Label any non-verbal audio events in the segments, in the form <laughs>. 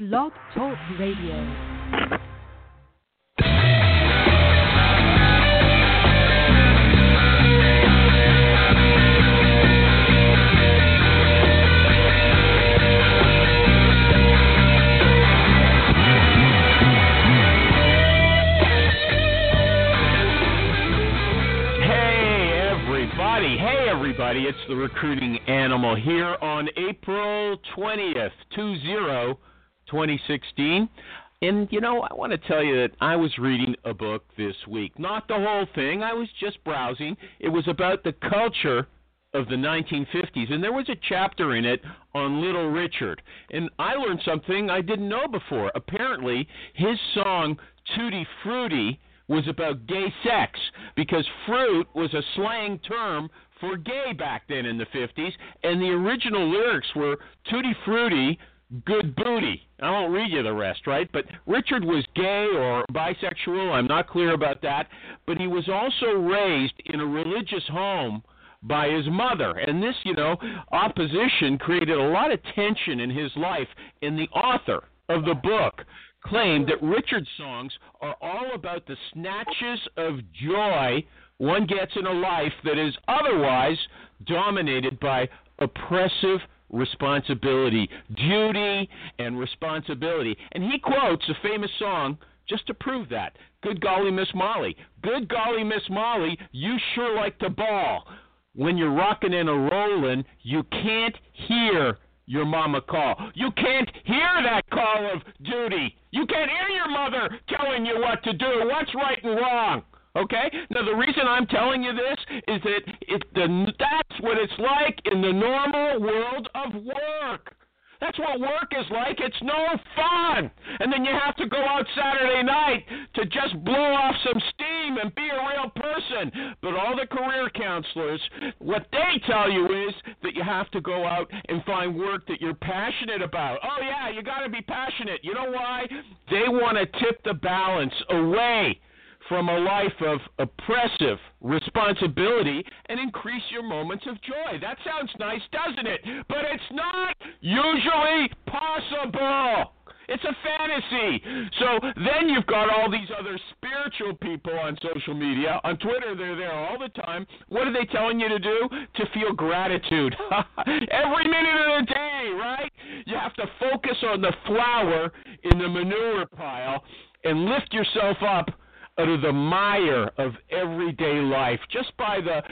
Blog Talk Radio. Hey, everybody. Hey, everybody. It's the recruiting animal here on April 20th, 20, 2016. And, you know, I want to tell you that I was reading a book this week. Not the whole thing, I was just browsing. It was about the culture of the 1950s, and there was a chapter in it on Little Richard. And I learned something I didn't know before. Apparently, his song Tutti Frutti was about gay sex because fruit was a slang term for gay back then in the 50s, and the original lyrics were Tutti Frutti, good booty. I won't read you the rest, right? But Richard was gay or bisexual, I'm not clear about that, but he was also raised in a religious home by his mother. And this, you know, opposition created a lot of tension in his life, and the author of the book claimed that Richard's songs are all about the snatches of joy one gets in a life that is otherwise dominated by oppressive responsibility, duty, and responsibility. And he quotes a famous song just to prove that. Good golly, Miss Molly. Good golly, Miss Molly, you sure like to ball. When you're rocking and a rolling, you can't hear your mama call. You can't hear that call of duty. You can't hear your mother telling you what to do, what's right and wrong. Okay? Now the reason I'm telling you this is that it the that's what it's like in the normal world of work. That's what work is like. It's no fun. And then you have to go out Saturday night to just blow off some steam and be a real person. But all the career counselors, what they tell you is that you have to go out and find work that you're passionate about. Oh, yeah, you got to be passionate. You know why? They want to tip the balance away from a life of oppressive responsibility and increase your moments of joy. That sounds nice, doesn't it? But it's not usually possible. It's a fantasy. So then you've got all these other spiritual people on social media. On Twitter, they're there all the time. What are they telling you to do? To feel gratitude. <laughs> Every minute of the day, right? You have to focus on the flower in the manure pile and lift yourself up out of the mire of everyday life just by the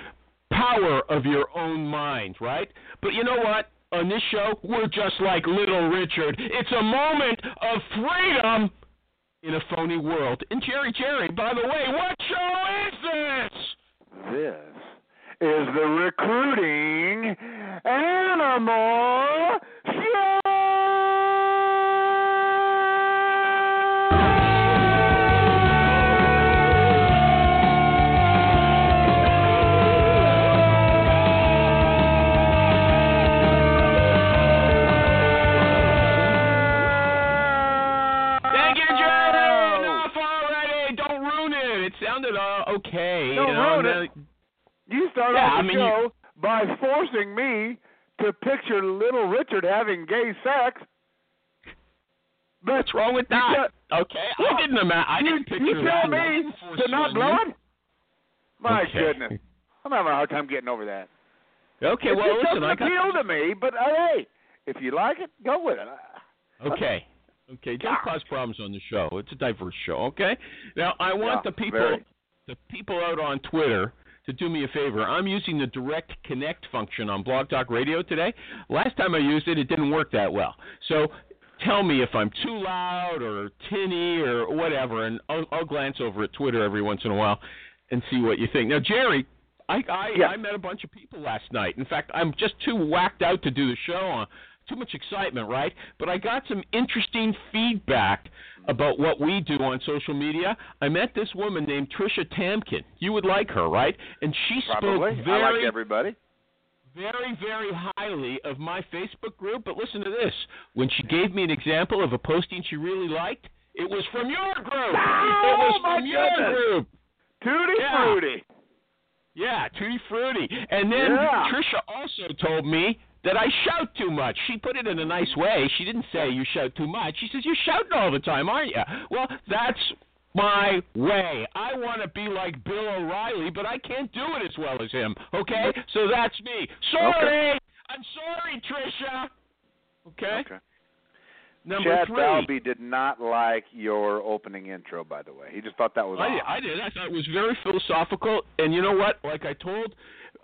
power of your own mind, right? But you know what? On this show, we're just like Little Richard. It's a moment of freedom in a phony world. And Jerry, Jerry, by the way, what show is this? This is the Recruiting Animal Thank start Yeah, off I mean, show by forcing me to picture Little Richard having gay sex. But What's wrong with that? Okay, I Well, didn't imagine. I you, didn't picture you tell me I to not blow it? My Okay. goodness. I'm having a hard time getting over that. Okay, it well, listen, doesn't I got. appeal to me, but uh, hey, if you like it, go with it. Okay. Okay, don't cause problems on the show. It's a diverse show, okay? Now, I want Yeah, the people very. the people out on Twitter to do me a favor. I'm using the direct connect function on Blog Talk Radio today. Last time I used it, it didn't work that well. So tell me if I'm too loud or tinny or whatever, and I'll, I'll glance over at Twitter every once in a while and see what you think. Now, Jerry, I I, Yeah. I met a bunch of people last night. In fact, I'm just too whacked out to do the show on too much excitement, right? But I got some interesting feedback about what we do on social media. I met this woman named Trisha Tamkin. You would like her, right? And she Probably. spoke I like very, everybody. very, very highly of my Facebook group. But listen to this: when she gave me an example of a posting she really liked, it was from your group. Oh, it was Oh, my from your goodness. group. Tutti Yeah. frutti. Yeah, Tutti Frutti. And then Yeah. Trisha also told me that I shout too much. She put it in a nice way. She didn't say you shout too much. She says you're shouting all the time, aren't you? Well, that's my way. I want to be like Bill O'Reilly, but I can't do it as well as him. Okay? So that's me. Sorry. Okay. I'm sorry, Trisha. Okay? Okay. Number Chad three. Balby did not like your opening intro, by the way. He just thought that was I. I did. I thought it was very philosophical, and you know what? Like I told,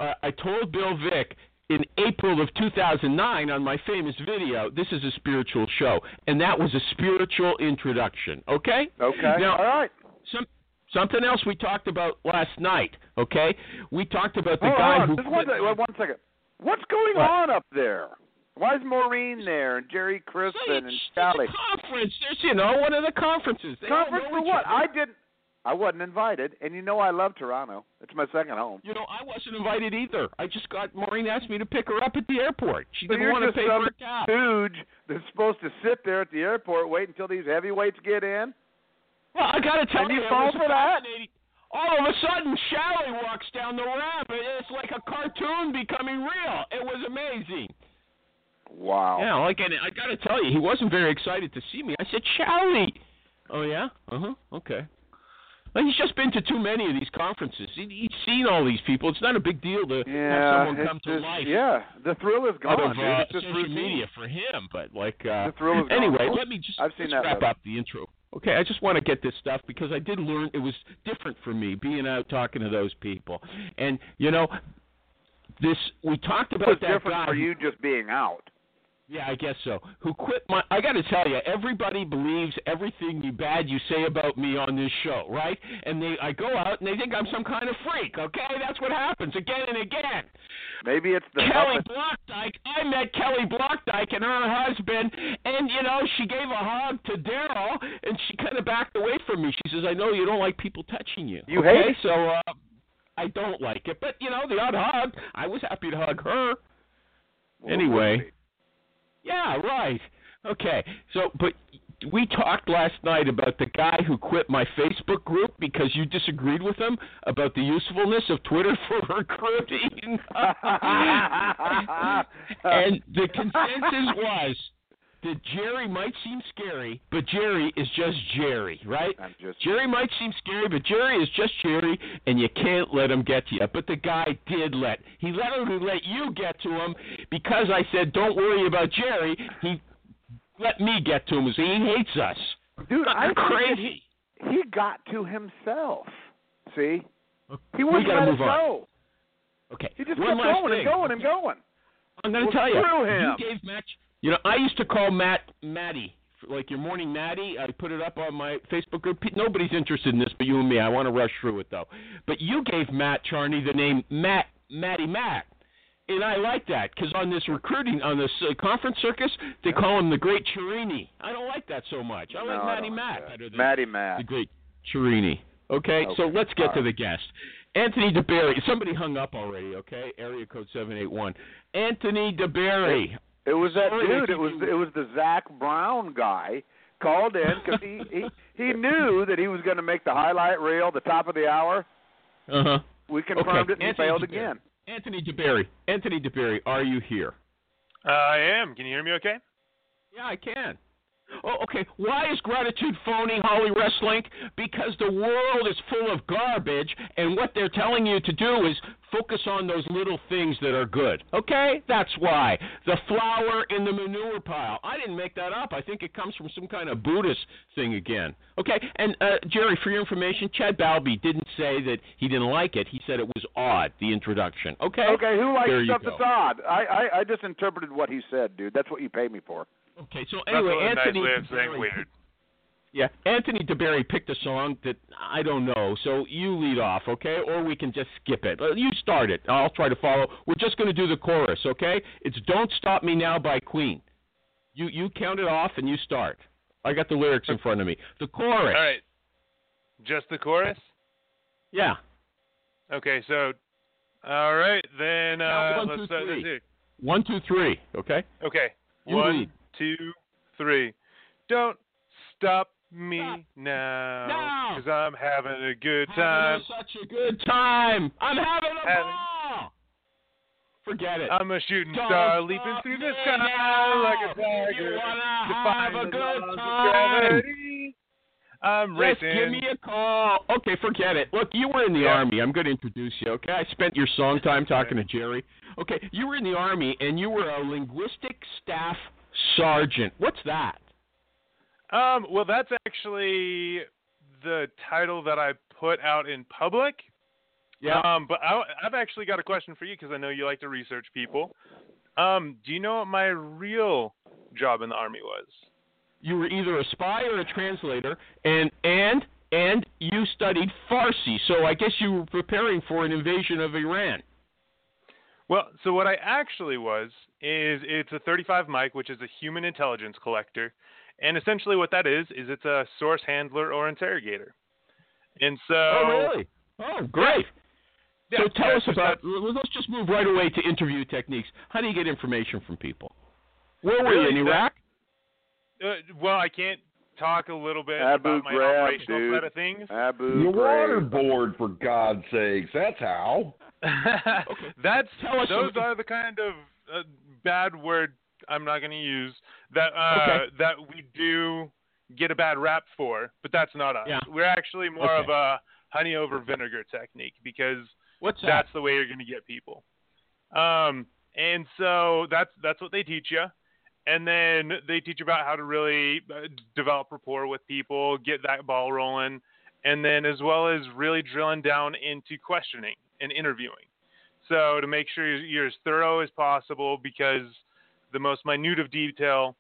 uh, I told Bill Vick in April of 2009 on my famous video. This is a spiritual show, and that was a spiritual introduction. Okay. Okay. Now, All right. some something else we talked about last night. Okay, we talked about the Hold guy on. who. Just one, quit- sec- one second. What's going What? on up there? Why is Maureen there and Jerry It's Crispin and it's Sally? a conference. There's, you know, one of the conferences. They Conference for what? I didn't. I wasn't invited, and you know I love Toronto. It's my second home. You know, I wasn't invited either. I just got Maureen asked me to pick her up at the airport. She So didn't want to pay for a cab. Huge that's supposed to sit there at the airport, wait until these heavyweights get in. Well, I got to tell And you you, fall for that? All of a sudden, Shally walks down the ramp, and it's like a cartoon becoming real. It was amazing. Wow. Yeah, like and I got to tell you, he wasn't very excited to see me. I said, Shally. Oh yeah. Uh huh. Okay. He's just been to too many of these conferences. He, he's seen all these people. It's not a big deal to Yeah, have someone come to just- life. yeah. The thrill is gone, out of uh, It's just social routine. media for him, but like uh, The thrill is gone. anyway, let me just I've seen that wrap up the intro. Okay, I just want to get this stuff because I did learn it was different for me being out talking to those people, and you know, this we talked It about was that different guy. for you just being out. Yeah, I guess so. Who quit my? I got to tell you, everybody believes everything you bad you say about me on this show, right? And they, I go out and they think I'm some kind of freak. Okay, that's what happens again and again. Maybe it's the Kelly Muppet- Blokdijk. I met Kelly Blokdijk and her husband, and you know she gave a hug to Daryl, and she kind of backed away from me. She says, "I know you don't like people touching you." You okay? hate it? So uh, I don't like it, but you know the odd hug. I was happy to hug her. Anyway. Yeah, right. Okay. So, but we talked last night about the guy who quit my Facebook group because you disagreed with him about the usefulness of Twitter <laughs> for recruiting. <laughs> and the consensus was that Jerry might seem scary, but Jerry is just Jerry, right? I'm just Jerry might seem scary, but Jerry is just Jerry, and you can't let him get to you. But the guy did let he let literally let you get to him because I said don't worry about Jerry. He let me get to him. So he hates us. Dude, I'm crazy. he got to himself. See? He wouldn't let on. go. Okay. He just One kept going thing. and going and going. I'm going to tell you. him. You gave Matt. You know, I used to call Matt Matty, like your morning Matty. I put it up on my Facebook group. Nobody's interested in this, but you and me. I want to rush through it though. But you gave Matt Charney the name Matt Matty Matt. And I like that because on this recruiting, on this uh, conference circus, they call him the Great Chirini. I don't like that so much. I like No, Matty like Matt that. better than Matty the Great Chirini. Okay, so let's get all to the guest. Anthony DeBerry. Somebody hung up already. Okay, area code seven eight one. Anthony DeBerry. It was that dude. It was it was the Zach Brown guy called in because he, he he knew that he was going to make the highlight reel, the top of the hour. Uh huh. We confirmed Okay, it, and Anthony failed DeBerry. again. Anthony DeBerry. Anthony DeBerry, are you here? Uh, I am. Can you hear me okay? Yeah, I can. Oh, okay. Why is gratitude phony, Holly Wrestling? Because the world is full of garbage, and what they're telling you to do is focus on those little things that are good. Okay? That's why. The flower in the manure pile. I didn't make that up. I think it comes from some kind of Buddhist thing again. Okay? And, uh, Jerry, for your information, Chad Balby didn't say that he didn't like it. He said it was odd, the introduction. Okay? Okay, who likes There stuff that's odd? I, I I just interpreted what he said, dude. That's what you pay me for. Okay, so anyway, nice Anthony. of DeBerry- weird. Yeah, Anthony DeBerry picked a song that I don't know, so you lead off, okay? Or we can just skip it. Uh, You start it. I'll try to follow. We're just going to do the chorus, okay? It's "Don't Stop Me Now" by Queen. You you count it off and you start. I got the lyrics in front of me. The chorus. All right. Just the chorus? Yeah. Okay, so all right, then Now, uh one, let's two, start this three. One, two, three. Okay. Okay. You One, lead. Two, three. Don't stop me Stop. now. Because I'm having a good time. Having such a good time. I'm having a Having- ball. Forget it. I'm a shooting Don't star leaping through the sky now. like a You tiger. wanna defying have a good time? I'm Just racing. give me a call. Okay, forget it. Look, you were in the Yeah. army. I'm going to introduce you. Okay, I spent your song time <laughs> talking to Jerry. Okay, you were in the army and you were a linguistic staff sergeant. What's that? Um, well, that's actually the title that I put out in public. Um, but I, I've actually got a question for you because I know you like to research people. Um, do you know what my real job in the army was? you were either a spy or a translator, and and and you studied Farsi. So I guess you were preparing for an invasion of Iran. Well, so what I actually was is it's a 35 Mike, which is a human intelligence collector, and essentially what that is is it's a source handler or interrogator. And so, oh, really? Oh, great. yeah, so tell yeah, us about. that's- Let's just move right away to interview techniques. How do you get information from people? Where were Really, you in that- Iraq? Uh, well, I can't talk a little bit Abu about my Ghraib, operational dude. side of things. Abu You're waterboard, for God's sakes. That's how. <laughs> That's Tell us those are the kind of uh, bad word I'm not going to use that uh, Okay. that we do get a bad rap for, but that's not us. Yeah. We're actually more Okay. of a honey over vinegar technique because What's that? that's the way you're going to get people. Um, and so that's that's what they teach you, and then they teach you about how to really uh, develop rapport with people, get that ball rolling, and then as well as really drilling down into questioning and interviewing. So to make sure you're, as thorough as possible, because the most minute of detail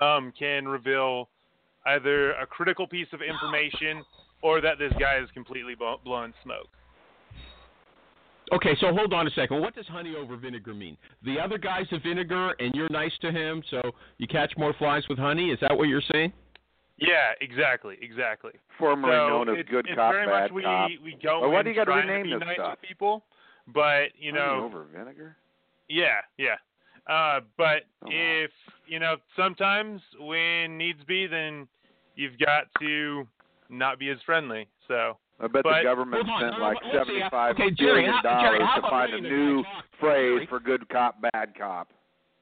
um, can reveal either a critical piece of information or that this guy is completely blowing smoke. Okay, so hold on a second. What does honey over vinegar mean? The other guy's a vinegar, and you're nice to him, so you catch more flies with honey. Is that what you're saying? Yeah, exactly, exactly. Formerly so known as it's, good it's cop, very bad much we cop. we go Well, why do you gotta trying rename to be nice stuff? to people, but you know, over vinegar. yeah, yeah. Uh, but Oh, if you know, sometimes when needs be, then you've got to not be as friendly. So I bet But- the government on, spent like let's uh, seventy-five okay, Jerry, Jerry, dollars how to find a new phrase for good cop, bad cop.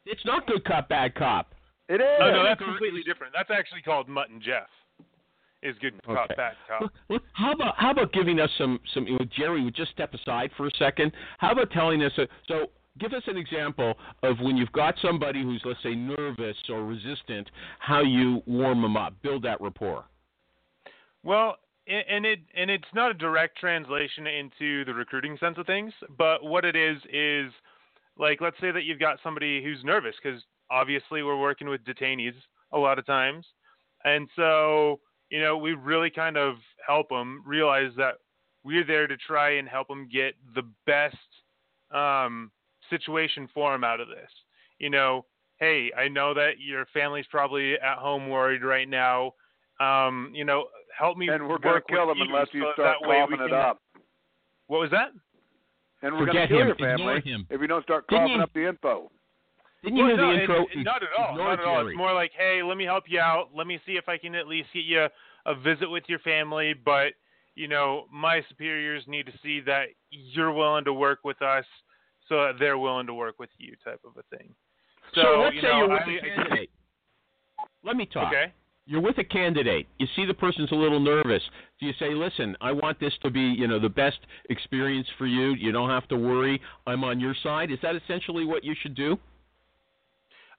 It's not good cop, bad cop. It is. oh no, that's completely different. That's actually called Mutt and Jeff. Is good cop, Okay. bad cop. Look, look, how about how about giving us some some? You know, Jerry, would just step aside for a second. How about telling us? A, so, give us an example of when you've got somebody who's, let's say, nervous or resistant. How you warm them up, build that rapport. Well, and it and it's not a direct translation into the recruiting sense of things, but what it is is like let's say that you've got somebody who's nervous because obviously we're working with detainees a lot of times, and so you know we really kind of help them realize that we're there to try and help them get the best um, situation for them out of this. You know, hey, I know that your family's probably at home worried right now. Um, you know, help me and we're gonna kill with them unless you start that way we coughing it up. What was that? And we're Forget gonna kill him. your family him. if you don't start Didn't coughing up the info. Didn't you Well, hear no, the intro? it- not at all. Not at all. It's more like, hey, let me help you out. Let me see if I can at least get you a visit with your family. But you know, my superiors need to see that you're willing to work with us, so that they're willing to work with you, type of a thing. So, So, let's you say know, you're with I- a candidate. Let me talk. Okay. You're with a candidate. You see the person's a little nervous. Do you say, "Listen, I want this to be, you know, the best experience for you. You don't have to worry. I'm on your side." Is that essentially what you should do?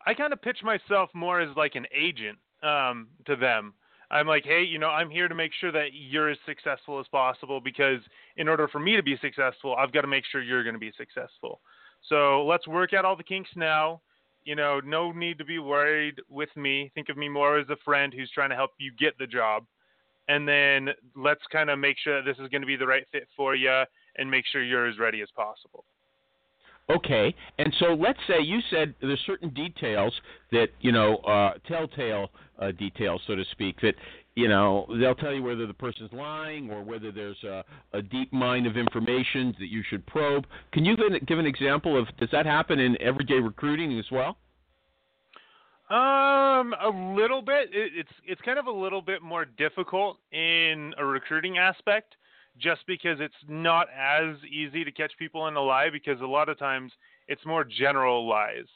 I kind of pitch myself more as like an agent um, to them. I'm like, hey, you know, I'm here to make sure that you're as successful as possible because in order for me to be successful, I've got to make sure you're going to be successful. So let's work out all the kinks now. You know, no need to be worried with me. Think of me more as a friend who's trying to help you get the job. And then let's kind of make sure this is going to be the right fit for you and make sure you're as ready as possible. Okay. And so let's say you said there's certain details that, you know, uh, telltale uh, details, so to speak, that, you know, they'll tell you whether the person's lying or whether there's a, a deep mine of information that you should probe. Can you give an, example of, does that happen in everyday recruiting as well? Um, a little bit. It, it's it's kind of a little bit more difficult in a recruiting aspect, just because it's not as easy to catch people in a lie. Because a lot of times It's more general lies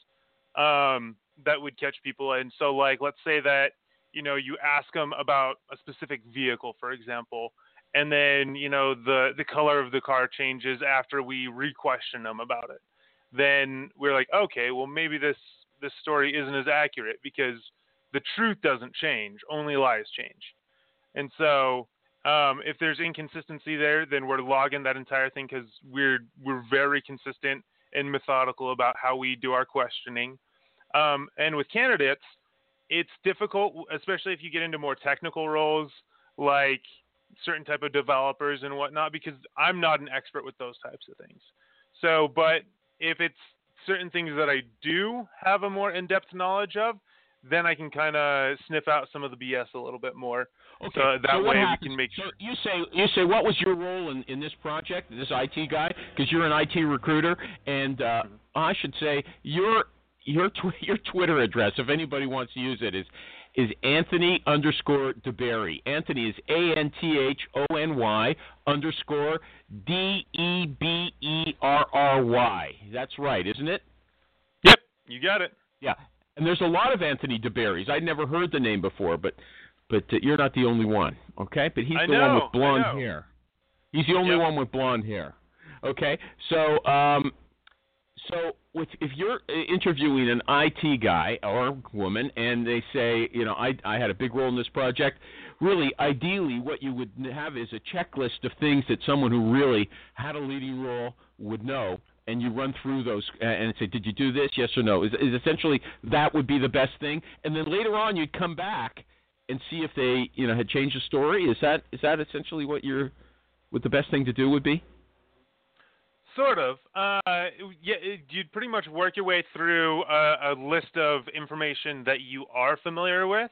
um, that would catch people. And so, like, let's say that you know you ask them about a specific vehicle, for example, and then you know the the color of the car changes after we re-question them about it. Then we're like, okay, well maybe this this story isn't as accurate because the truth doesn't change, only lies change. And so um, if there's inconsistency there, then we're logging that entire thing because we're we're very consistent and methodical about how we do our questioning. Um, and with candidates, it's difficult, especially if you get into more technical roles like certain type of developers and whatnot, because I'm not an expert with those types of things. So, but if it's certain things that I do have a more in-depth knowledge of, then I can kind of sniff out some of the BS a little bit more. Okay. So that so way happens? we can make so you say you say what was your role in, in this project, this IT guy? Because you're an IT recruiter, and uh, Mm-hmm. I should say your your tw- <laughs> your Twitter address, if anybody wants to use it, is is Anthony underscore DeBerry. Anthony is A N T H O N Y underscore D E B E R R Y. That's right, isn't it? Yep, you got it. Yeah, and there's a lot of Anthony DeBerrys. I'd never heard the name before, but but uh, you're not the only one, okay? But he's I the one with blonde hair. He's the only Yep. one with blonde hair. Okay, so um, so with, if you're uh, interviewing an IT guy or woman, and they say, you know, I I had a big role in this project. Really, ideally, what you would have is a checklist of things that someone who really had a leading role would know, and you run through those uh, and say, did you do this? Yes or no? Is, is essentially that would be the best thing, and then later on you'd come back and see if they, you know, had changed the story. Is that is that essentially what you're, what the best thing to do would be? Sort of. Uh, yeah, you'd pretty much work your way through a, a list of information that you are familiar with,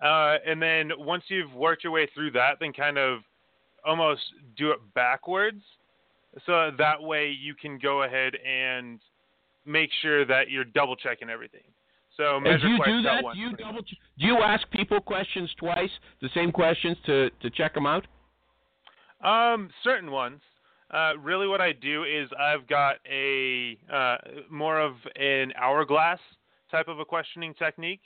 uh, and then once you've worked your way through that, then kind of almost do it backwards, so that way you can go ahead and make sure that you're double checking everything. So do you do that? Do you double? Do you ask people questions twice, the same questions to to check them out? Um, certain ones. Uh, really, what I do is I've got a uh, more of an hourglass type of a questioning technique,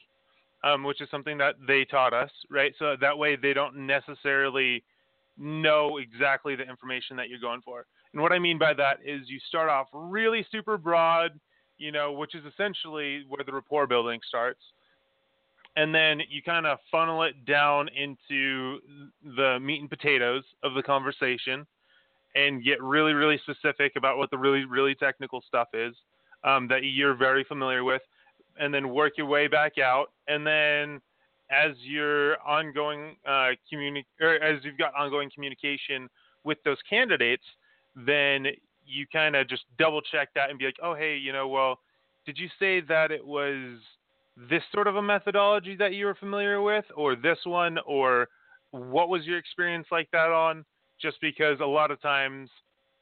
um, which is something that they taught us, right? So that way they don't necessarily know exactly the information that you're going for. And what I mean by that is you start off really super broad, you know, which is essentially where the rapport building starts. And then you kind of funnel it down into the meat and potatoes of the conversation and get really, really specific about what the really, really technical stuff is um, that you're very familiar with, and then work your way back out. And then as your ongoing uh, communi- or as you've got ongoing communication with those candidates, then you kind of just double check that and be like, oh, hey, you know, well, did you say that it was this sort of a methodology that you were familiar with, or this one, or what was your experience like that on? Just because a lot of times,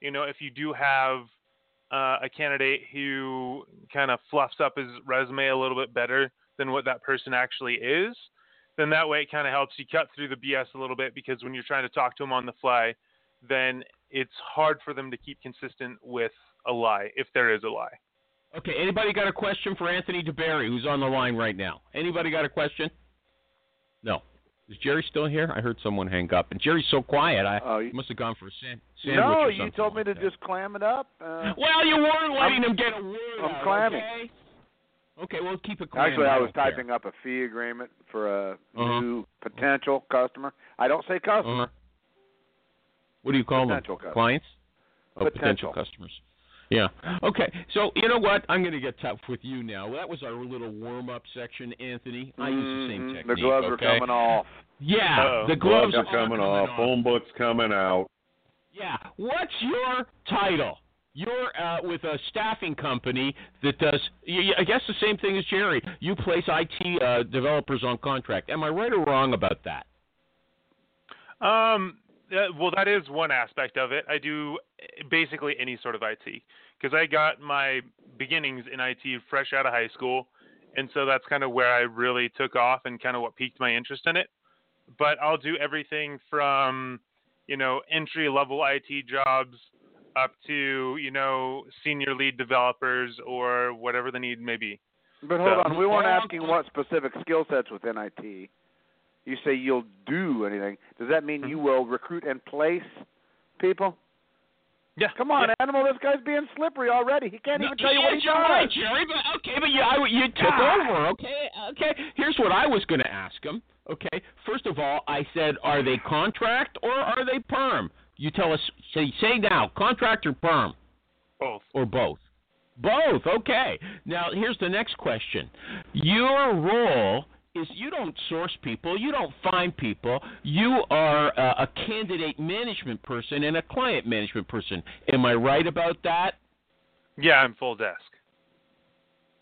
you know, if you do have uh, a candidate who kind of fluffs up his resume a little bit better than what that person actually is, then that way it kind of helps you cut through the BS a little bit because when you're trying to talk to them on the fly, then it's hard for them to keep consistent with a lie if there is a lie. Okay. Anybody got a question for Anthony DeBerry, who's on the line right now? Anybody got a question? No. Is Jerry still here? I heard someone hang up, and Jerry's so quiet. I you- he must have gone for a san- sandwich. no, or you told me like to that. just clam it up. Uh, Well, you weren't letting I'm- him get a word I'm out. clamming. Okay. Okay, well, keep it clammy. actually, I was don't care. typing up a fee agreement for a Uh-huh. new potential customer. I don't say customer. Uh-huh. What do you call Potential them? customers. Clients? Oh, potential. Potential. customers. Yeah. Okay. So you know what? I'm going to get tough with you now. That was our little warm-up section, Anthony. I use the same Mhm. technique. The gloves are okay? coming off. Yeah, Uh-oh. the gloves, Gloves are coming off. Phone book's coming out. Yeah. What's your title? You're uh, with a staffing company that does, I guess, the same thing as Jerry. You place IT uh, developers on contract. Am I right or wrong about that? Um, uh, well, that is one aspect of it. I do uh, basically any sort of IT because I got my beginnings in IT fresh out of high school, and so that's kind of where I really took off and kind of what piqued my interest in it. But I'll do everything from, you know, entry level IT jobs up to you know senior lead developers or whatever the need may be. But hold So- on, we weren't asking what specific skill sets within IT. You say you'll do anything. Does that mean you mm-hmm. will recruit and place people? Yeah. Come on, yeah. animal! This guy's being slippery already. He can't No, even tell you yes, what he you're does. right, Jerry. But okay, but you, I, you took God. over. Okay, okay. Here's what I was going to ask him. Okay, first of all, I said, are they contract or are they perm? You tell us. Say, say now, contract or perm Both. or both. Both. Okay. Now here's the next question. Your role is you don't source people, you don't find people. You are a, a candidate management person and a client management person. Am I right about that? Yeah, I'm full desk.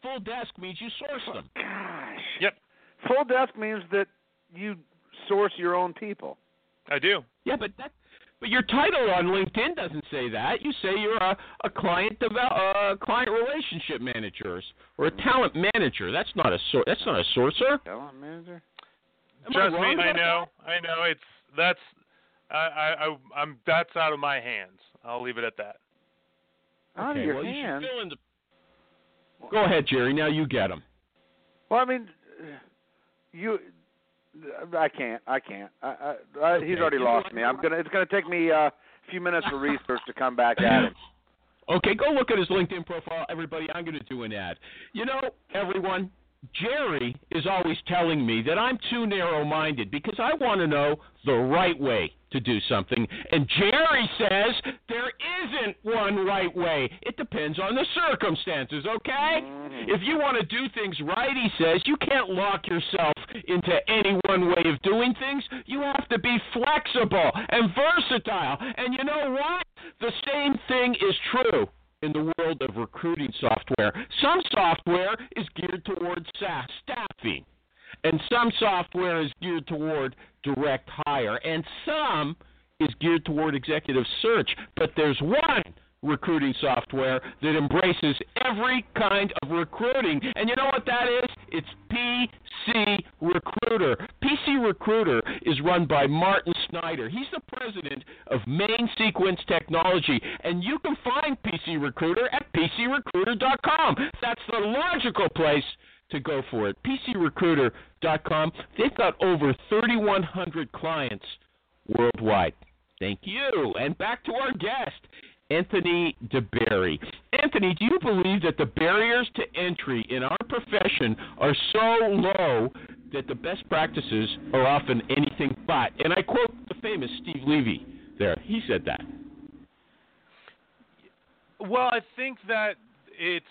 Full desk means you source them. Oh, gosh. Yep, Full desk means that you source your own people. I do. Yeah, but that but your title on LinkedIn doesn't say that. You say you're a, a client devel- uh, client relationship manager or a talent manager. That's not a sor- that's not a sourcer. Talent manager. Am Trust I me, I about know. I know. It's that's I I I- I'm that's out of my hands. I'll leave it at that. that? Out okay, of your well, hands. You should fill in the... Go ahead, Jerry. Now you get them. Well, I mean, you. I can't. I can't. I, I, I, he's already lost me. I'm gonna. It's gonna take me uh, a few minutes for research to come back at him. Okay, go look at his LinkedIn profile, everybody. I'm going to do an ad. You know, everyone, Jerry is always telling me that I'm too narrow minded because I want to know the right way to do something. And Jerry says there isn't one right way. It depends on the circumstances, okay? If you want to do things right, he says, you can't lock yourself into any one way of doing things. You have to be flexible and versatile. And you know what? The same thing is true in the world of recruiting software. Some software is geared towards SaaS staffing, and some software is geared toward direct hire, and some is geared toward executive search. But there's one recruiting software that embraces every kind of recruiting. And you know what that is? It's PC Recruiter. Recruiter is run by Martin Snyder. He's the president of Main Sequence Technology, and you can find PC Recruiter at PCRecruiter.com. That's the logical place to go for it. PCRecruiter.com. They've got over 3,100 clients worldwide. Thank you. And back to our guest, Anthony DeBerry. Anthony, do you believe that the barriers to entry in our profession are so low that the best practices are often anything but? And I quote the famous Steve Levy there. He said that. Well, I think that it's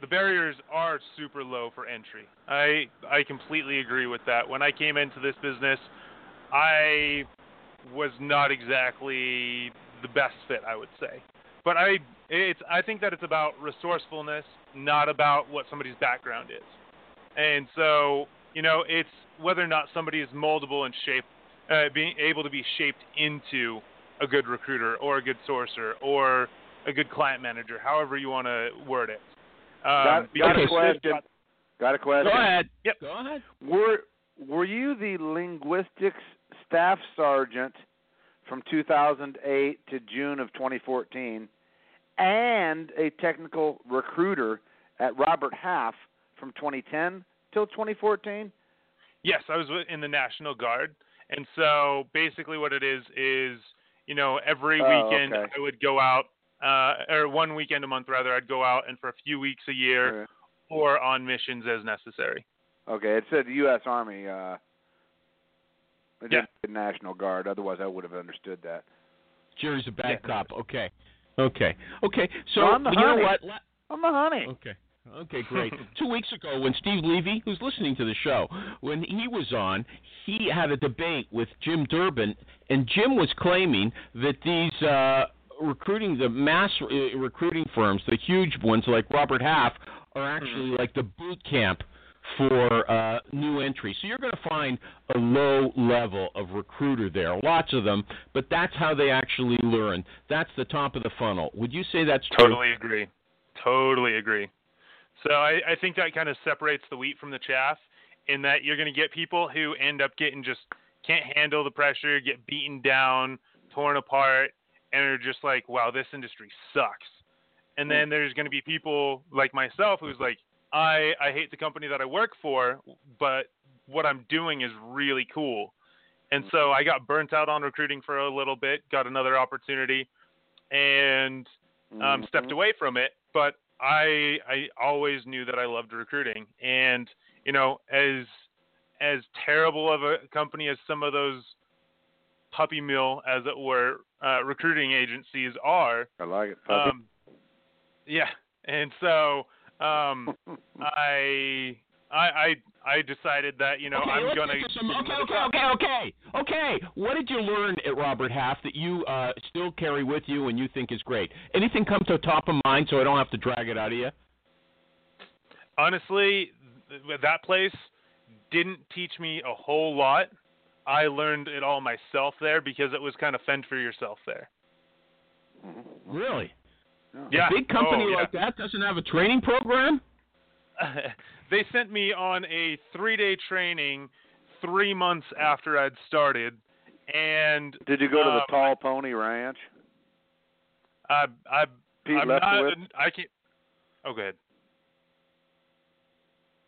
the barriers are super low for entry. I I completely agree with that. When I came into this business, I was not exactly the best fit, I would say. But I it's I think that it's about resourcefulness, not about what somebody's background is. And so, you know, it's whether or not somebody is moldable and shaped uh, being able to be shaped into a good recruiter or a good sourcer or a good client manager, however you want to word it. Um, got, got a because- question. Got a question. Go ahead. Yep. Go ahead. Were Were you the linguistics staff sergeant from 2008 to June of 2014, and a technical recruiter at Robert Half from 2010 till 2014? Yes, I was in the National Guard, and so basically what it is is, you know, every Oh, weekend okay. I would go out, uh, or one weekend a month rather, I'd go out and for a few weeks a year, Okay. or on missions as necessary. Okay, it said the U.S. Army. Uh, it Yeah. didn't National Guard. Otherwise, I would have understood that. Jerry's a bad Yeah. cop. Okay. Okay. Okay. So I'm the you know what? I'm a honey. Okay. Okay, great. <laughs> Two weeks ago, when Steve Levy, who's listening to the show, when he was on, he had a debate with Jim Durbin, and Jim was claiming that these uh, recruiting, the mass uh, recruiting firms, the huge ones like Robert Half, are actually like the boot camp for uh, new entry. So you're going to find a low level of recruiter there, lots of them, but that's how they actually learn. That's the top of the funnel. Would you say that's true? Totally agree. Totally agree. So I, I think that kind of separates the wheat from the chaff in that you're going to get people who end up getting just can't handle the pressure, get beaten down, torn apart, and are just like, wow, this industry sucks. And then there's going to be people like myself who's like, I I hate the company that I work for, but what I'm doing is really cool. And so I got burnt out on recruiting for a little bit, got another opportunity, and um, stepped Mhm. away from it. But I I always knew that I loved recruiting, and you know, as as terrible of a company as some of those puppy mill, as it were, uh, recruiting agencies are, I like it. Puppy. um, yeah, and so um, I I I I decided that you know okay, I'm gonna some, okay, okay, okay, okay, okay. What did you learn at Robert Half that you uh, still carry with you and you think is great? Anything come to the top of mind so I don't have to drag it out of you? honestly, th- that place didn't teach me a whole lot. I learned it all myself there because it was kind of fend for yourself there. Really? Yeah. A big company Oh, yeah. like that doesn't have a training program? <laughs> they sent me on a three-day training three months after I'd started, and Did you go to the um, Tall Pony Ranch? I I Pete I'm not, I can't. Oh, go ahead.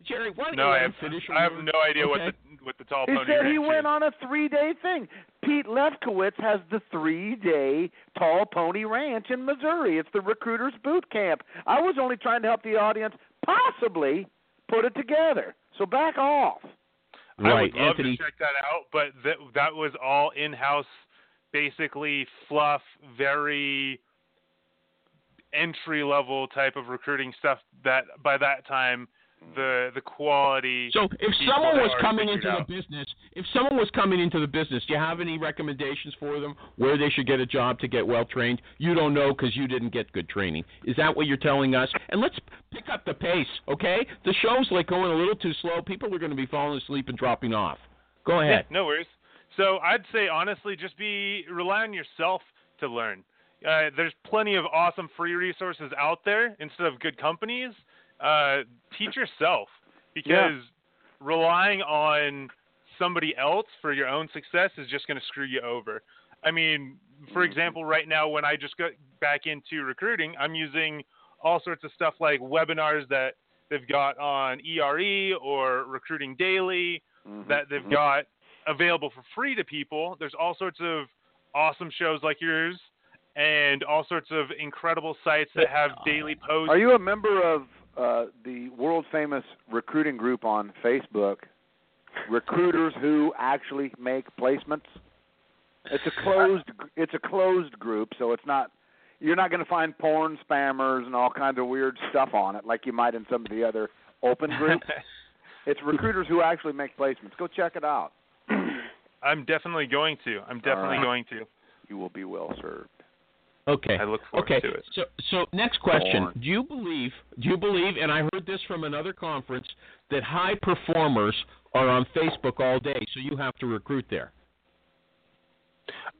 Jerry, why don't No, you I have finish? I have no idea what the what the tall He pony said he went is. on a three-day thing. Pete Leffkowitz has the three-day Tall Pony Ranch in Missouri. It's the Recruiters Boot Camp. I was only trying to help the audience possibly put it together. So back off. I would love Anthony. to check that out, but that that was all in-house, basically fluff, very entry-level type of recruiting stuff. That by that time, the the quality. So, if someone was coming into out. the business, if someone was coming into the business, do you have any recommendations for them where they should get a job to get well trained? You don't know because you didn't get good training. Is that what you're telling us? And let's pick up the pace, okay? The show's like going a little too slow. People are going to be falling asleep and dropping off. Go ahead. Yeah, no worries. So I'd say honestly, just be rely on yourself to learn. Uh, there's plenty of awesome free resources out there instead of good companies. Uh, teach yourself because relying on somebody else for your own success is just going to screw you over. I mean, for example, right now when I just got back into recruiting, I'm using all sorts of stuff like webinars that they've got on ERE or Recruiting Daily Mm-hmm. that they've got available for free to people. There's all sorts of awesome shows like yours and all sorts of incredible sites that have daily posts. Are you a member of uh, the world famous recruiting group on Facebook? Recruiters who actually make placements. It's a closed. It's a closed group, so it's not. You're not going to find porn spammers and all kinds of weird stuff on it like you might in some of the other open groups. <laughs> it's recruiters who actually make placements. Go check it out. I'm definitely going to. I'm definitely right. going to. You will be well served. Okay. I look forward okay. to it. So, so next question: Do you believe? Do you believe? And I heard this from another conference that high performers are on Facebook all day, so you have to recruit there.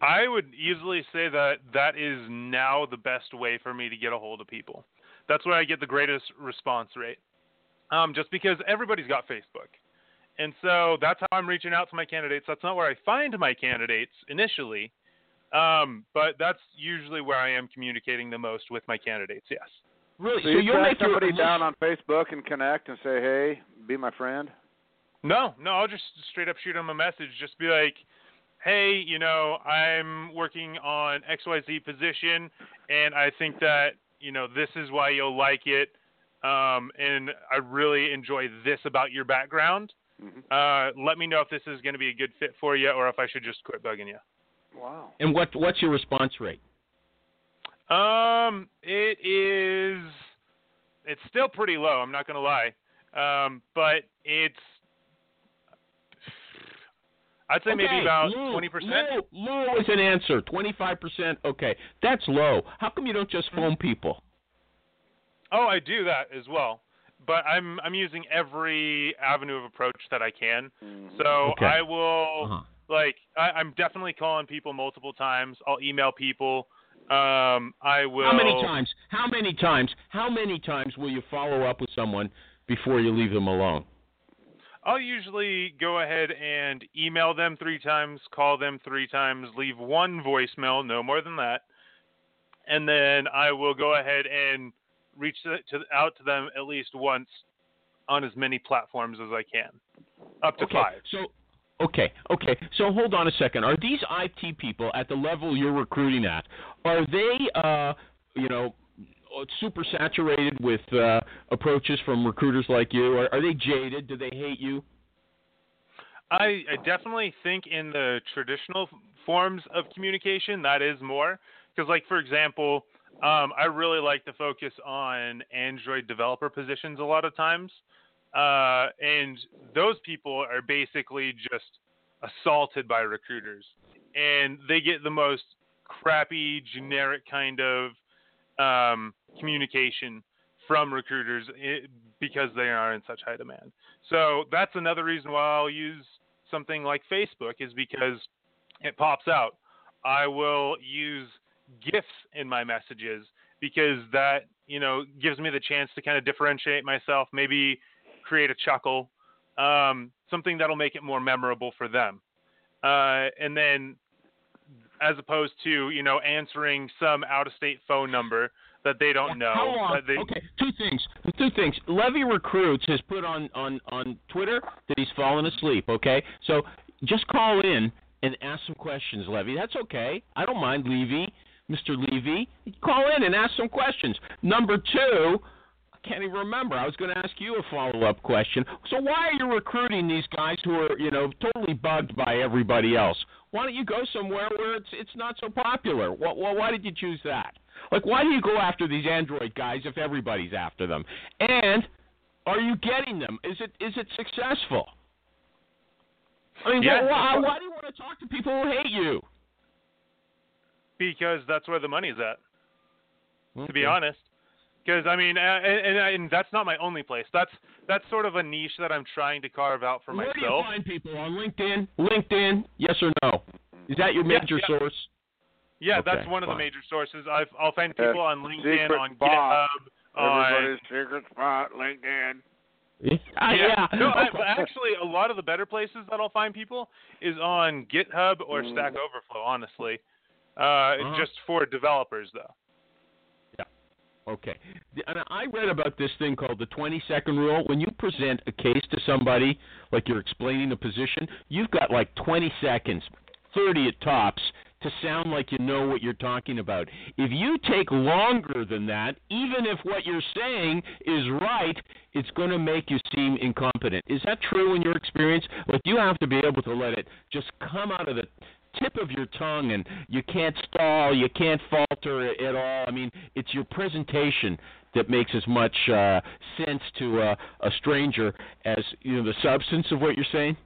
I would easily say that that is now the best way for me to get a hold of people. That's where I get the greatest response rate. Um, just because everybody's got Facebook. And so that's how I'm reaching out to my candidates. That's not where I find my candidates initially, um, but that's usually where I am communicating the most with my candidates, yes. Really? So, you you'll track make your somebody down on Facebook and connect and say, "Hey, be my friend." No, no, I'll just straight up shoot them a message. Just be like, hey, you know, I'm working on XYZ position, and I think that, you know, this is why you'll like it. Um, and I really enjoy this about your background. Mhm. Uh, let me know if this is going to be a good fit for you or if I should just quit bugging you. Wow. And what what's your response rate? Um, it is. It's still pretty low. I'm not gonna lie, um, but it's. I'd say maybe about low, twenty percent. Low, low is an answer. Twenty-five percent. Okay, that's low. How come you don't just phone people? Oh, I do that as well, but I'm I'm using every avenue of approach that I can. Mhm. So Okay. I will Uh-huh. Like I, I'm definitely calling people multiple times. I'll email people. Um, I will. How many times? How many times? How many times will you follow up with someone before you leave them alone? I'll usually go ahead and email them three times, call them three times, leave one voicemail, no more than that. and then I will go ahead and reach to, to, out to them at least once on as many platforms as I can, up to okay. five. So, okay, okay. So hold on a second. Are these IT people at the level you're recruiting at? Are they, uh, you know, super saturated with uh, approaches from recruiters like you? Are, are they jaded? Do they hate you? I, I definitely think in the traditional forms of communication that is more because, like for example, um, I really like to focus on Android developer positions a lot of times, uh, and those people are basically just assaulted by recruiters, and they get the most crappy, generic kind of um, communication from recruiters eh, because they are in such high demand. So that's another reason why I'll use something like Facebook is because it pops out. I will use GIFs in my messages because that you know gives me the chance to kind of differentiate myself, maybe create a chuckle, um, something that'll make it more memorable for them. Uh, and then, as opposed to you know answering some out-of-state phone number that they don't know. How long? They... Okay, two things. Two things. Levy Recruits has put on on on Twitter that he's fallen asleep. Okay, so just call in and ask some questions, Levy. That's okay. I don't mind Levy, Mr. Levy. Call in and ask some questions. Number two. I can't even remember. I was going to ask you a follow-up question. So why are you recruiting these guys who are, you know, totally bugged by everybody else? Why don't you go somewhere where it's it's not so popular? Well, why did you choose that? Like, why do you go after these Android guys if everybody's after them? And are you getting them? Is it is it successful? I mean, yeah. why, why do you want to talk to people who hate you? Because that's where the money's at. Okay. To be honest, because I mean, and, and, and, that's not my only place. That's that's sort of a niche that I'm trying to carve out for Where myself. Where do you find people on LinkedIn? LinkedIn, yes or no? Is that your major yeah, yeah. source? Yeah, okay, that's one of the major sources. I've, I'll find people on LinkedIn, on spot. GitHub, on secret spot, LinkedIn. Yeah, yeah. No, I, actually, a lot of the better places that I'll find people is on GitHub or Mm. Stack Overflow. Honestly, uh, Uh-huh. just for developers though. Okay. And I read about this thing called the 20 second rule. When you present a case to somebody, like you're explaining a position, you've got like 20 seconds, 30 at tops, to sound like you know what you're talking about. If you take longer than that, even if what you're saying is right, it's going to make you seem incompetent. Is that true in your experience? Like you have to be able to let it just come out of the tip of your tongue and you can't stall, you can't falter at all. I mean, it's your presentation that makes as much uh, sense to a stranger as you know the substance of what you're saying.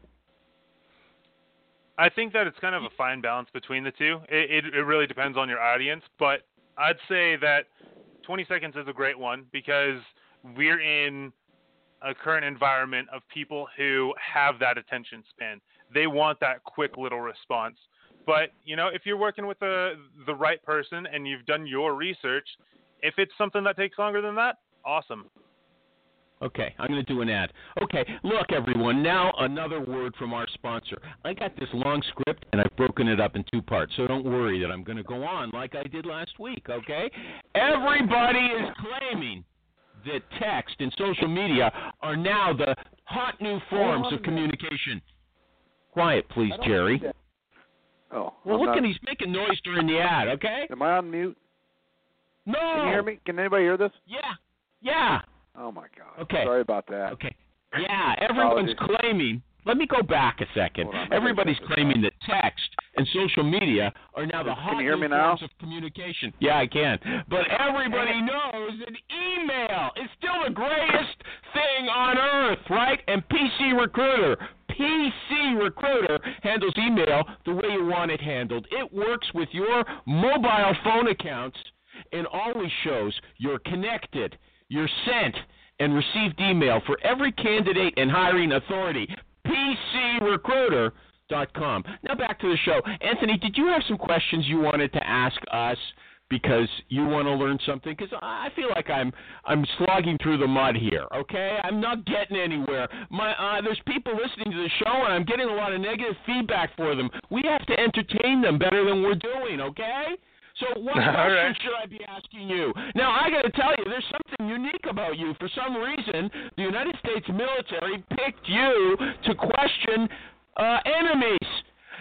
I think that it's kind of a fine balance between the two. It, it, it really depends on your audience, but I'd say that 20 seconds is a great one because we're in a current environment of people who have that attention span. They want that quick little response. But you know, if you're working with the the right person and you've done your research, if it's something that takes longer than that, awesome. Okay, I'm going to do an ad. Okay, look, everyone, now another word from our sponsor. I got this long script and I've broken it up in two parts, so don't worry that I'm going to go on like I did last week, okay? Everybody is claiming that text and social media are now the hot new forms of communication. Quiet, please, Jerry. Oh, Well, I'm look not- at he's making noise during the ad, okay? Am I on mute? No. Can you hear me? Can anybody hear this? Yeah. Yeah. Oh my God. Okay. Sorry about that. Okay. Yeah, everyone's Apologies. claiming. Let me go back a second. On, Everybody's gotta check this claiming that text and social media are now the hot you new now? forms of communication. Yeah, I can. But everybody knows that email is still the greatest thing on earth, right? And PC Recruiter, PC Recruiter handles email the way you want it handled. It works with your mobile phone accounts and always shows you're connected, you're sent, and received email for every candidate and hiring authority. PCRecruiter.com. Now back to the show. Anthony, did you have some questions you wanted to ask us? Because you want to learn something. Because I feel like I'm I'm slogging through the mud here. Okay, I'm not getting anywhere. My uh, there's people listening to the show, and I'm getting a lot of negative feedback for them. We have to entertain them better than we're doing. Okay, So <laughs> what All question right. should I be asking you? Now I got to tell you, there's something unique about you. For some reason, the United States military picked you to question uh, enemies.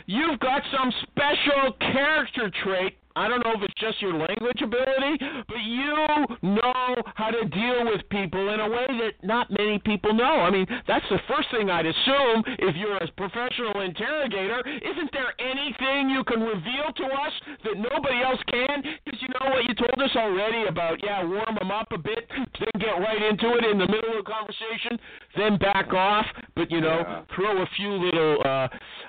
You've got some special character trait. I don't know if it's just your language ability, but you know how to deal with people in a way that not many people know. I mean, that's the first thing I'd assume if you're a professional interrogator. Isn't there anything you can reveal to us that nobody else can? Because you know what you told us already about, yeah, warm them up a bit, then get right into it in the middle of the conversation, then back off, but, you know, Yeah. throw a few little uh,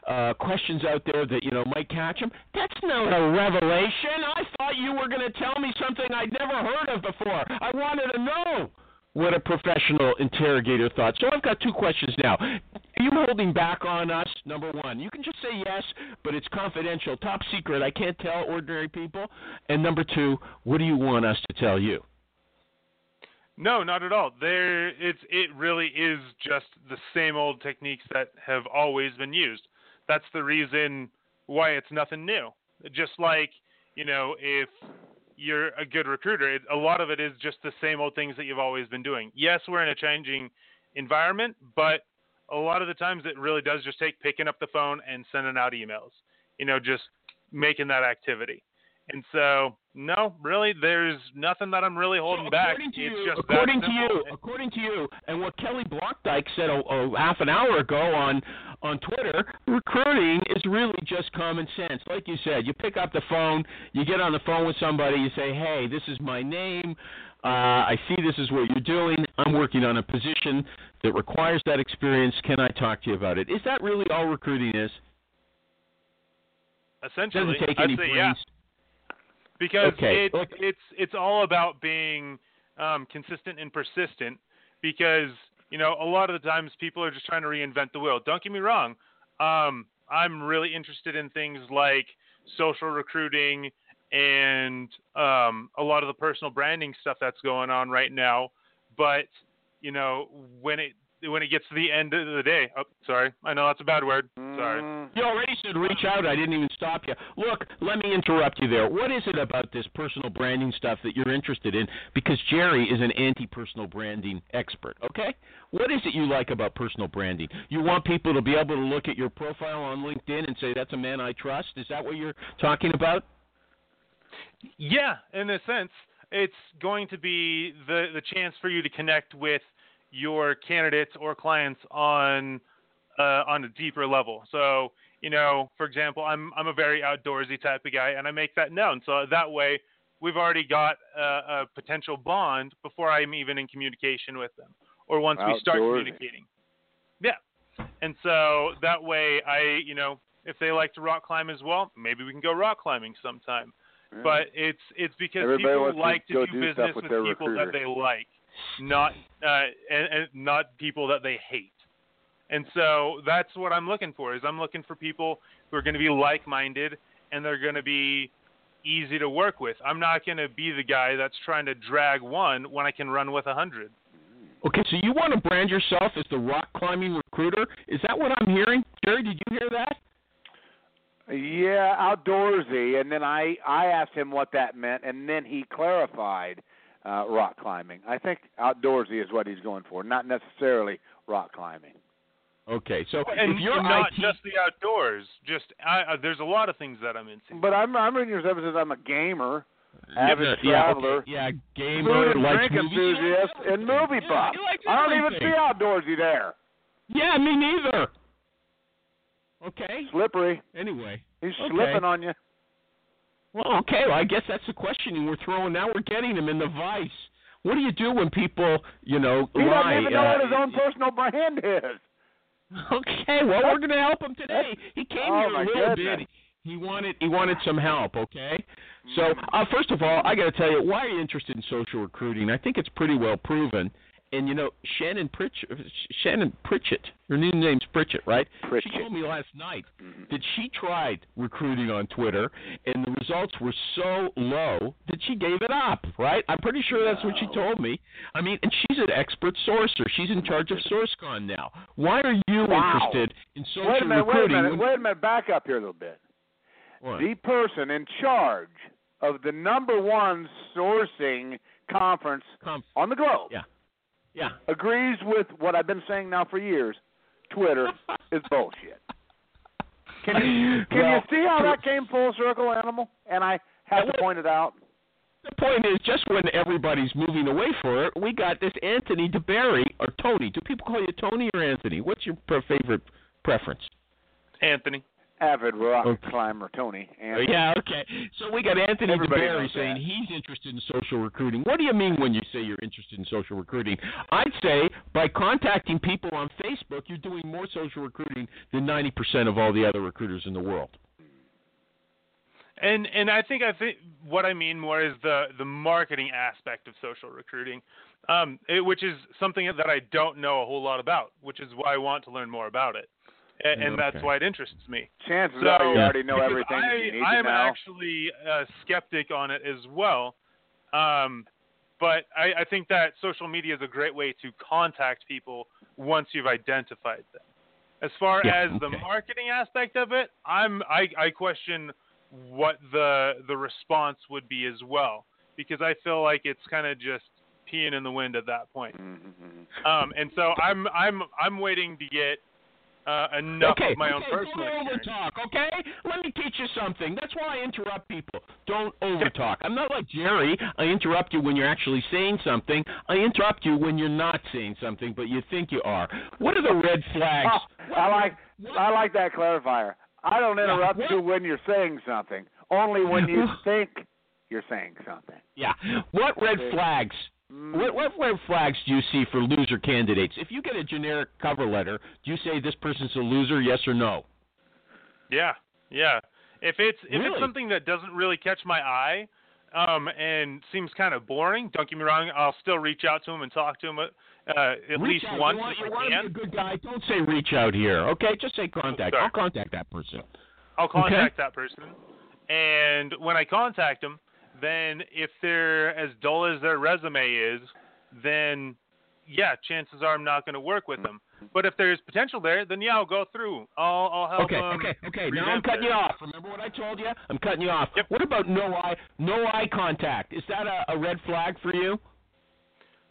uh, questions out there that, you know, might catch them. That's not a revelation. I thought you were going to tell me something I'd never heard of before. I wanted to know what a professional interrogator thought. So I've got two questions now. Are you holding back on us? Number one, you can just say yes, but it's confidential, top secret. I can't tell ordinary people. And number two, what do you want us to tell you? No, not at all. There, it's it really is just the same old techniques that have always been used. That's the reason why it's nothing new. Just like you know, if you're a good recruiter, it, a lot of it is just the same old things that you've always been doing. Yes, we're in a changing environment, but a lot of the times it really does just take picking up the phone and sending out emails. You know, just making that activity. And so, no, really, there's nothing that I'm really holding So back. according to it's you, just according to you, according to you, and what Kelly Blokdijk said a, a half an hour ago on on Twitter, recruiting is really just common sense. Like you said, you pick up the phone, you get on the phone with somebody, you say, "Hey, this is my name. Uh, I see this is what you're doing. I'm working on a position that requires that experience. Can I talk to you about it?" Is that really all recruiting is? Essentially, Doesn't take I'd any say brains. yeah, because Okay, it, look- it's it's all about being um, consistent and persistent. Because you know, a lot of the times people are just trying to reinvent the wheel. Don't get me wrong. Um, I'm really interested in things like social recruiting and um, a lot of the personal branding stuff that's going on right now. But you know, when it when it gets to the end of the day, oh, sorry, I know that's a bad word. Sorry. Mm, You already said reach out. I didn't even stop you. Look, let me interrupt you there. What is it about this personal branding stuff that you're interested in? Because Jerry is an anti-personal branding expert. Okay, what is it you like about personal branding? You want people to be able to look at your profile on LinkedIn and say that's a man I trust. Is that what you're talking about? Yeah, in a sense, it's going to be the the chance for you to connect with your candidates or clients on uh, on a deeper level. So, you know, for example, I'm I'm a very outdoorsy type of guy, and I make that known. So that way, we've already got a, a potential bond before I'm even in communication with them, or once we start Outdoorsy. communicating. Yeah, and so that way, I you know, if they like to rock climb as well, maybe we can go rock climbing sometime yeah. but it's it's because Everybody people wants to like to do do business with with, people recruiter. that they like, not uh, and, and not people that they hate. And so that's what I'm looking for. Is I'm looking for people who are going to be like-minded and they're going to be easy to work with. I'm not going to be the guy that's trying to drag one when I can run with a hundred. Okay, so you want to brand yourself as the rock climbing recruiter? Is that what I'm hearing, Jerry? Did you hear that? Yeah, outdoorsy, and then I I asked him what that meant, and then he clarified uh, rock climbing. I think outdoorsy is what he's going for, not necessarily rock climbing. Okay, so And, if you're not IT, just the outdoors. Just I, uh, there's a lot of things that I'm into. But I'm I'm reading yourself as I'm a gamer, Yeah, avid yeah, traveler, okay, yeah, food gamer, and likes drink movies. enthusiast, Yeah, and movie yeah, buff. he I don't even see outdoorsy there. Yeah, me neither. Okay. Slippery. Anyway. He's Okay. slipping on you. Well, okay. Well, I guess that's the questioning we're throwing. Now we're getting him in the vice. What do you do when people, you know, He lie? doesn't even know uh, what his own personal brand is. Okay. Well, we're going to help him today. He came Oh, here a little goodness. bit. He wanted he wanted some help. Okay. So Mm. uh, first of all, I got to tell you, why are you interested in social recruiting? I think it's pretty well proven. And you know, Shannon Pritchett, Shannon Pritchett, her new name's Pritchett, right? Pritchett. She told me last night Mhm. that she tried recruiting on Twitter and the results were so low that she gave it up, right? I'm pretty sure that's what she told me. I mean, and she's an expert sourcer. She's in charge of SourceCon now. Why are you Wow. interested in social Wait a minute, wait a recruiting? minute, wait a minute, back up here a little bit. What? The person in charge of the number one sourcing conference on the globe Yeah. Yeah. agrees with what I've been saying now for years. Twitter <laughs> is bullshit. Can you can Well, you see how that came full circle, animal? And I have to point it out. The point is, just when everybody's moving away for it, we got this Anthony DeBerry or Tony. Do people call you Tony or Anthony? What's your pre- favorite preference? Anthony. Avid rock Okay. climber Tony. Oh, And yeah, okay. So we got Anthony Everybody DeBerry saying that. he's interested in social recruiting. What do you mean when you say you're interested in social recruiting? I'd say by contacting people on Facebook, you're doing more social recruiting than 90% of all the other recruiters in the world. And and I think I think what I mean more is the the marketing aspect of social recruiting, um, it, which is something that I don't know a whole lot about, which is why I want to learn more about it, and, and that's Okay. why it interests me. chances So- are you already know because everything I, that you need I to am know. actually a skeptic on it as well, um, but I, I think that social media is a great way to contact people once you've identified them. As far Yeah, as the marketing aspect of it, I'm I, I question what the the response would be as well because I feel like it's kind of just peeing in the wind at that point. Mhm. Um, and so I'm I'm I'm waiting to get uh, enough okay, of my own personal don't experience. overtalk, okay? Let me teach you something. That's why I interrupt people. Don't overtalk. I'm not like Jerry. I interrupt you when you're actually saying something. I interrupt you when you're not saying something, but you think you are. What are the red flags? Oh, I like I like that clarifier. I don't interrupt what- you when you're saying something. Only when <laughs> you think you're saying something. Yeah. What red flags? Mm. What, what red flags do you see for loser candidates? If you get a generic cover letter, do you say this person's a loser, yes or no? Yeah, yeah. If it's if Really? it's something that doesn't really catch my eye, um, and seems kind of boring, don't get me wrong, I'll still reach out to him and talk to him uh, at reach least out. once You want, if you want to be a good guy. Don't say reach out here, okay? Just say contact. Sure. I'll contact that person. I'll contact that person, and when I contact them, then if they're as dull as their resume is, then yeah, chances are I'm not going to work with them. But if there's potential there, then yeah, I'll go through. I'll I'll help Okay, them. okay, okay. Now I'm cutting it. you off. Remember what I told you? I'm cutting you off. Yep. What about no eye no eye contact? Is that a, a red flag for you?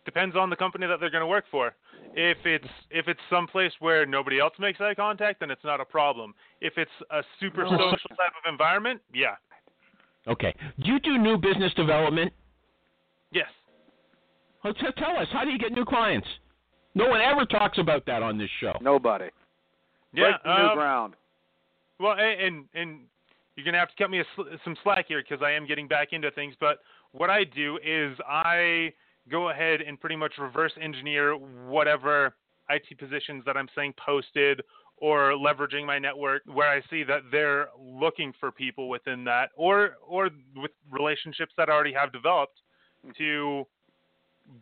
depends on the company that they're going to work for. If it's if it's someplace where nobody else makes eye contact, then it's not a problem. If it's a super social type of environment, yeah, Okay. Do you do new business development? yes, Oh, t- tell us, how do you get new clients? No one ever talks about that on this show. Nobody. yeah. Break the new um, ground. well, and and you're going to have to cut me a sl- some slack here because I am getting back into things. But what I do is I go ahead and pretty much reverse engineer whatever IT positions that I'm saying posted or leveraging my network where I see that they're looking for people within that or or with relationships that I already have developed to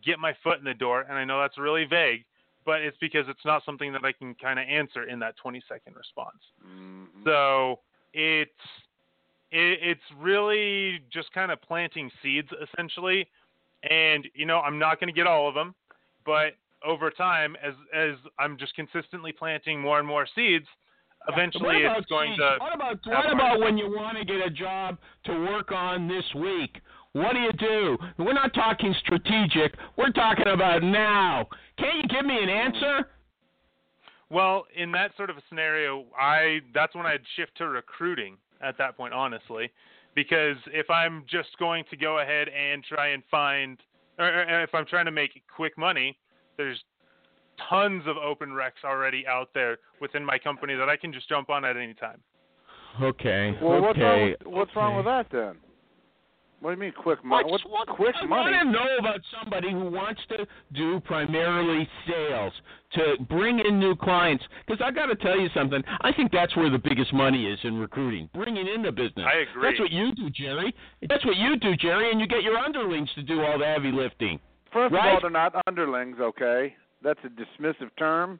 get my foot in the door and I know that's really vague but it's because it's not something that I can kind of answer in that 20 second response. Mhm. So it's it, it's really just kind of planting seeds essentially, and you know I'm not going to get all of them, but over time, as as I'm just consistently planting more and more seeds, eventually it's going seeds? to. What about what about when you want to get a job to work on this week? What do you do? We're not talking strategic. We're talking about now. Can't you give me an hmm. answer? Well, in that sort of a scenario, I that's when I'd shift to recruiting at that point, honestly, because if I'm just going to go ahead and try and find, or if I'm trying to make quick money, there's tons of open recs already out there within my company that I can just jump on at any time. Okay. Well, what's wrong okay. with, what's wrong with that then? What do you mean quick money? What's, What, what, quick I money? I want to know about somebody who wants to do primarily sales to bring in new clients. Because I got to tell you something. I think that's where the biggest money is in recruiting, bringing in the business. I agree. That's what you do, Jerry. That's what you do, Jerry, and you get your underlings to do all the heavy lifting. First Right? of all, they're not underlings, okay? That's a dismissive term.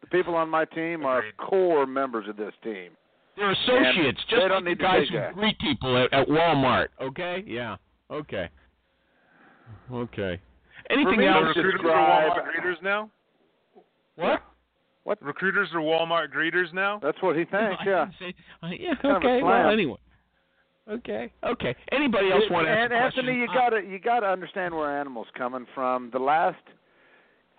The people on my team are Agreed. core members of this team. They're associates, they just don't like the need to guys who greet people at, at Walmart. Okay? Yeah. Okay. Okay. Anything me, else? recruiters are Walmart greeters now. What? What? Recruiters are Walmart greeters now. That's what he thinks, <laughs> yeah. say- uh, yeah. Kind of Okay. Well, anyway. Okay. Okay. Anybody else want to ask Anthony, you gotta you gotta understand where animals coming from. The last,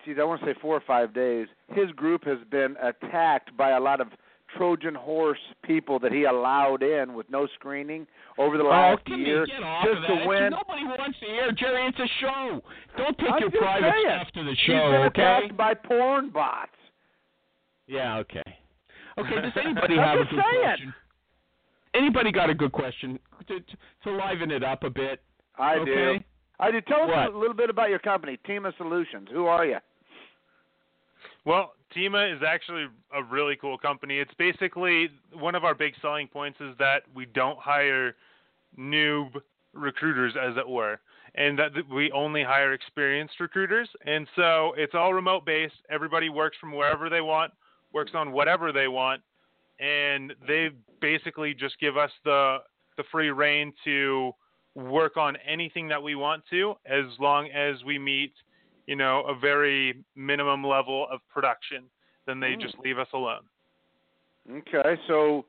geez, I want to say four or five days. His group has been attacked by a lot of Trojan horse people that he allowed in with no screening over the Oh, last give year me, get off just of to win. Nobody wants to hear Jerry. It's a show. Don't take I'm your private saying. stuff to the He's show, been okay? attacked by porn bots. Yeah. Okay. Okay. Does <laughs> anybody have a good saying. question? Anybody got a good question to, to to liven it up a bit? I okay. do. I do. Tell us a little bit about your company, TEEMA Solutions. Who are you? Well, TEEMA is actually a really cool company. It's basically one of our big selling points is that we don't hire noob recruiters, as it were, and that we only hire experienced recruiters. And so it's all remote based. Everybody works from wherever they want, works on whatever they want, and they basically just give us the the free reign to work on anything that we want to, as long as we meet you know, a very minimum level of production, then they Mm. just leave us alone. Okay, so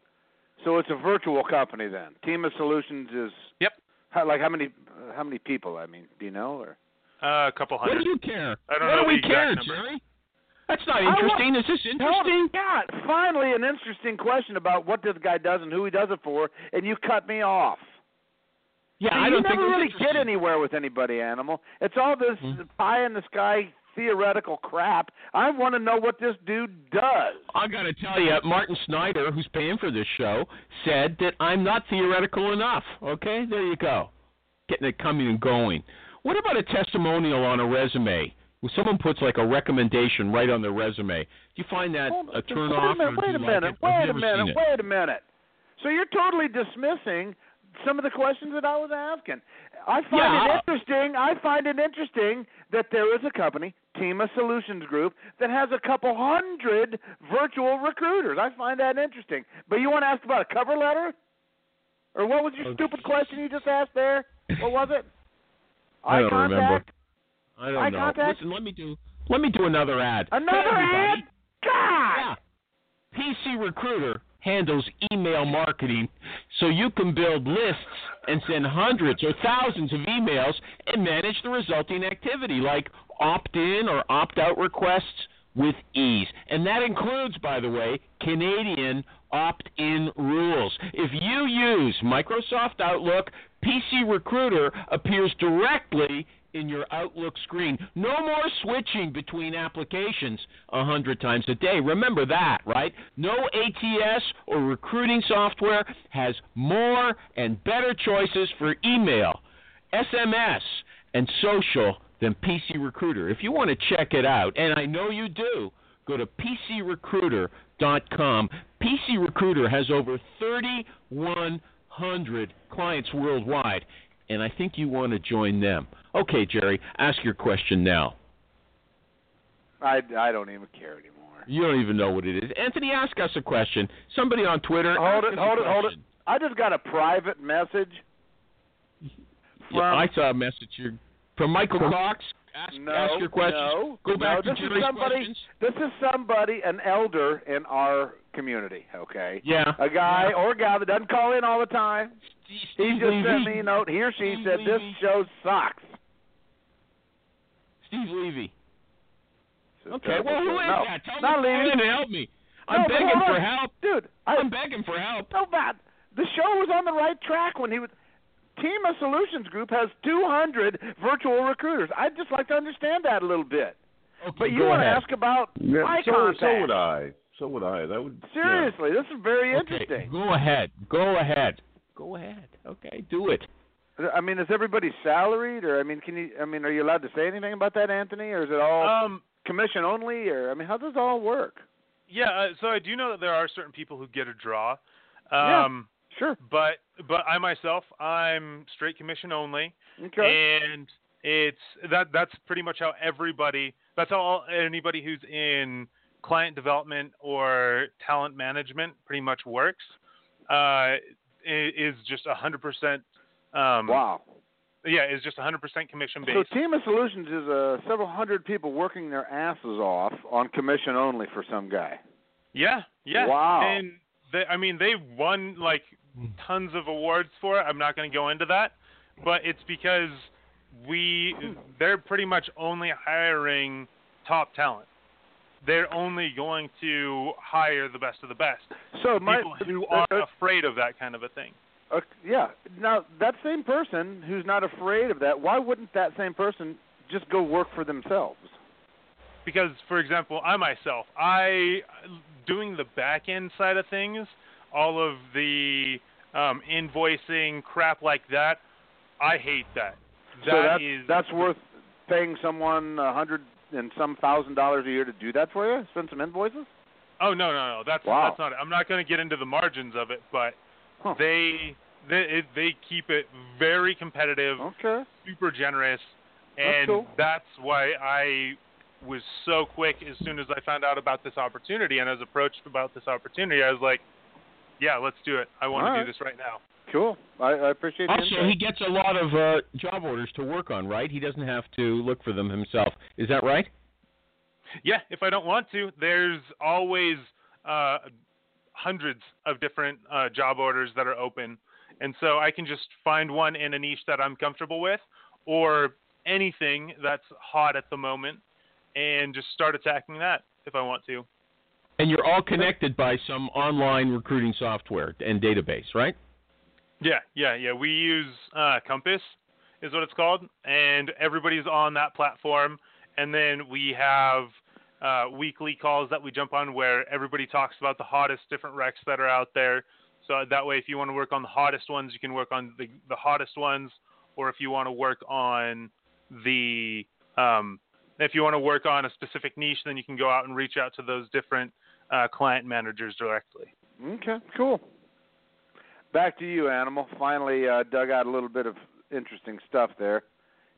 so it's a virtual company then. TEEMA Solutions is Yep. How, like how many uh, how many people? I mean, do you know or? Uh, a couple hundred What hundred. do you care? I don't what know do we care. Jerry? That's not want- interesting. Is this interesting? Yeah, finally an interesting question about what this guy does and who he does it for, and you cut me off. Yeah, See, I you don't never think it's really get anywhere with anybody, animal. It's all this Hmm. pie in the sky theoretical crap. I want to know what this dude does. I got to tell you, Martin Snyder, who's paying for this show, said that I'm not theoretical enough. Okay, there you go, getting it coming and going. What about a testimonial on a resume? When someone puts like a recommendation right on their resume, do you find that Hold a turn wait a minute, wait a like minute? I've wait a minute, wait a minute. So you're totally dismissing some of the questions that I was asking. I find Yeah. it interesting. I find it interesting that there is a company, TEEMA Solutions Group, that has a couple hundred virtual recruiters. I find that interesting. But you want to ask about a cover letter? Or what was your Oh, stupid question you just asked there? What was it? I Eye don't remember. I don't Eye know. Listen, let me do let me do another ad. Another Hey, ad? God! Yeah. PC Recruiter handles email marketing so you can build lists and send hundreds or thousands of emails and manage the resulting activity like opt in or opt out requests with ease. And that includes, by the way, Canadian opt in rules. If you use Microsoft Outlook, PC Recruiter appears directly in your Outlook screen. No more switching between applications a hundred times a day. Remember that, right? No ATS or recruiting software has more and better choices for email, SMS, and social than PC Recruiter. If you want to check it out, and I know you do, go to PCRecruiter.com. PC Recruiter has over 3,100 clients worldwide, and I think you want to join them. Okay, Jerry, ask your question now. I, I don't even care anymore. You don't even know what it is. Anthony, ask us a question. Somebody on Twitter. Hold it, hold it, hold it. I just got a private message from Yeah, I saw a message here from Michael Cox. Ask, no, ask your questions. No, Go back no, to Jerry's is somebody. questions. This is somebody, an elder in our community. Okay, Yeah. a guy or a gal that doesn't call in all the time. Steve He just sent me a note. He or she Steve said this show sucks. Steve Levy. Okay, well, who show. is no, that? Tell not me Levy. to help me. I'm No, begging for help. dude. I, I'm begging for help. no, bad. The show was on the right track when he was. TEEMA Solutions Group has 200 virtual recruiters. I'd just like to understand that a little bit. Okay, But you go want to ask about Yeah, eye so, contact. so would I. So would I. That would yeah. Seriously, this is very Okay, interesting. go ahead. Go ahead. Go ahead. Okay, do it. I mean, is everybody salaried, or I mean, can you? I mean, are you allowed to say anything about that, Anthony, or is it all Um, commission only, or I mean, how does it all work? yeah, uh, so I do know that there are certain people who get a draw. Yeah. Um, Sure. but but I myself, I'm straight commission only. Okay. and it's that that's pretty much how everybody that's how all, anybody who's in client development or talent management pretty much works uh i- is just a hundred percent um wow. yeah is just a hundred percent commission based. So Team of Solutions is uh, several hundred people working their asses off on commission only for some guy. yeah yeah Wow. and they, i mean they won like tons of awards for it. I'm not going to go into that, but it's because we they're pretty much only hiring top talent. They're only going to hire the best of the best. So my People who uh, aren't afraid of that kind of a thing. uh, yeah. Now that same person who's not afraid of that, why wouldn't that same person just go work for themselves? because for example i myself i doing the back end side of things all of the um invoicing crap like that i hate that so That that's is- that's worth paying someone a hundred and some thousand dollars a year to do that for you? Send some invoices? oh no no no that's Wow. that's not it i'm not going to get into the margins of it but Huh. they they it, they keep it very competitive Okay. super generous That's and cool. that's why I was so quick as soon as I found out about this opportunity and I was approached about this opportunity. I was like, "Yeah, let's do it. I want All to right. do this right now." Cool. I, I appreciate the Also, insight. he gets a lot of uh, job orders to work on, right? He doesn't have to look for them himself. Is that right? Yeah, if I don't want to, there's always uh, hundreds of different uh, job orders that are open, and so I can just find one in a niche that I'm comfortable with, or anything that's hot at the moment, and just start attacking that if I want to. And you're all connected by some online recruiting software and database, right? Yeah, yeah, yeah. We use uh, Compass, is what it's called, and everybody's on that platform. And then we have uh, weekly calls that we jump on where everybody talks about the hottest different recs that are out there. So that way, if you want to work on the hottest ones, you can work on the the hottest ones, or if you want to work on the um, if you want to work on a specific niche, then you can go out and reach out to those different uh, client managers directly. Okay, cool. Back to you, Animal. Finally uh, dug out a little bit of interesting stuff there.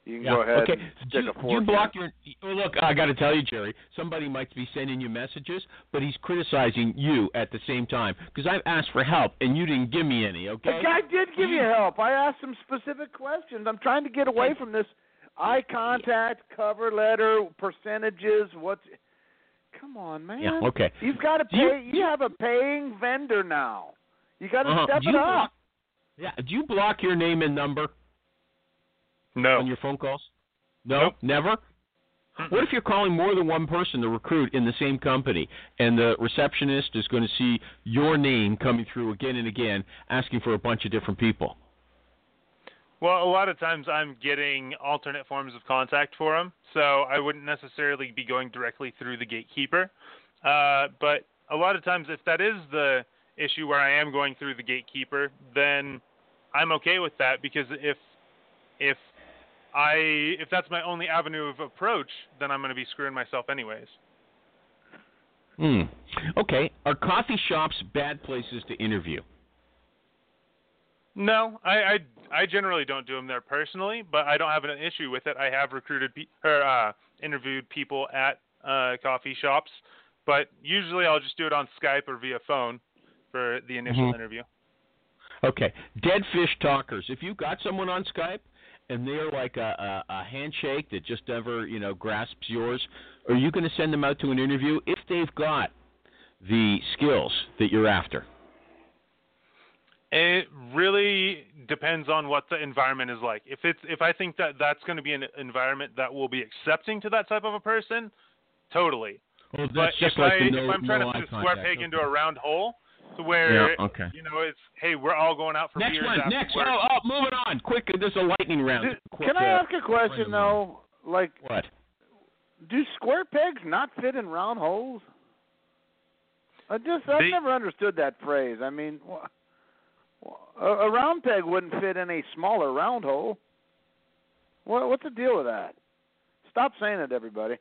You can go ahead okay. and do, stick you- a do you in block it. your? oh, Look, I got to tell you, Jerry. Somebody might be sending you messages, but he's criticizing you at the same time because I've asked for help and you didn't give me any. Okay. The guy did give you help. I asked some specific questions. I'm trying to get away from this eye contact, cover letter, percentages. What's? Come on, man. Yeah. Okay. You've got to Do you- pay. You, have a paying vendor now. You got to Uh-huh. step Do it you up. block- Yeah. Do you block your name and number No. on your phone calls? No, Nope. never. What if you're calling more than one person to recruit in the same company, and the receptionist is going to see your name coming through again and again, asking for a bunch of different people? Well, a lot of times I'm getting alternate forms of contact for them, so I wouldn't necessarily be going directly through the gatekeeper. Uh, but a lot of times, if that is the issue where I am going through the gatekeeper, then I'm okay with that because if if I if that's my only avenue of approach, then I'm going to be screwing myself anyways. Hmm. Okay. Are coffee shops bad places to interview? No, I, I I generally don't do them there personally, but I don't have an issue with it. I have recruited pe- or uh, interviewed people at uh, coffee shops, but usually I'll just do it on Skype or via phone for the initial Mhm. interview. Okay. Dead fish talkers. If you got someone on Skype and they're like a, a, a handshake that just never, you know, grasps yours, are you going to send them out to an interview if they've got the skills that you're after? It really depends on what the environment is like. If it's if I think that that's going to be an environment that will be accepting to that type of a person, totally. Well, But that's just if like I no, if I'm trying no to put a square contact. peg Okay. into a round hole, to where Yeah, okay. you know it's hey we're all going out for Next beers one. after Next. work. Oh, oh, moving on. Quick. There's a lightning round. Do- Quick, Can I uh, ask a question though? Like, What? do square pegs not fit in round holes? I just I've They- never understood that phrase. I mean, wha- wha- a, a round peg wouldn't fit in a smaller round hole. What what's the deal with that? Stop saying it, everybody.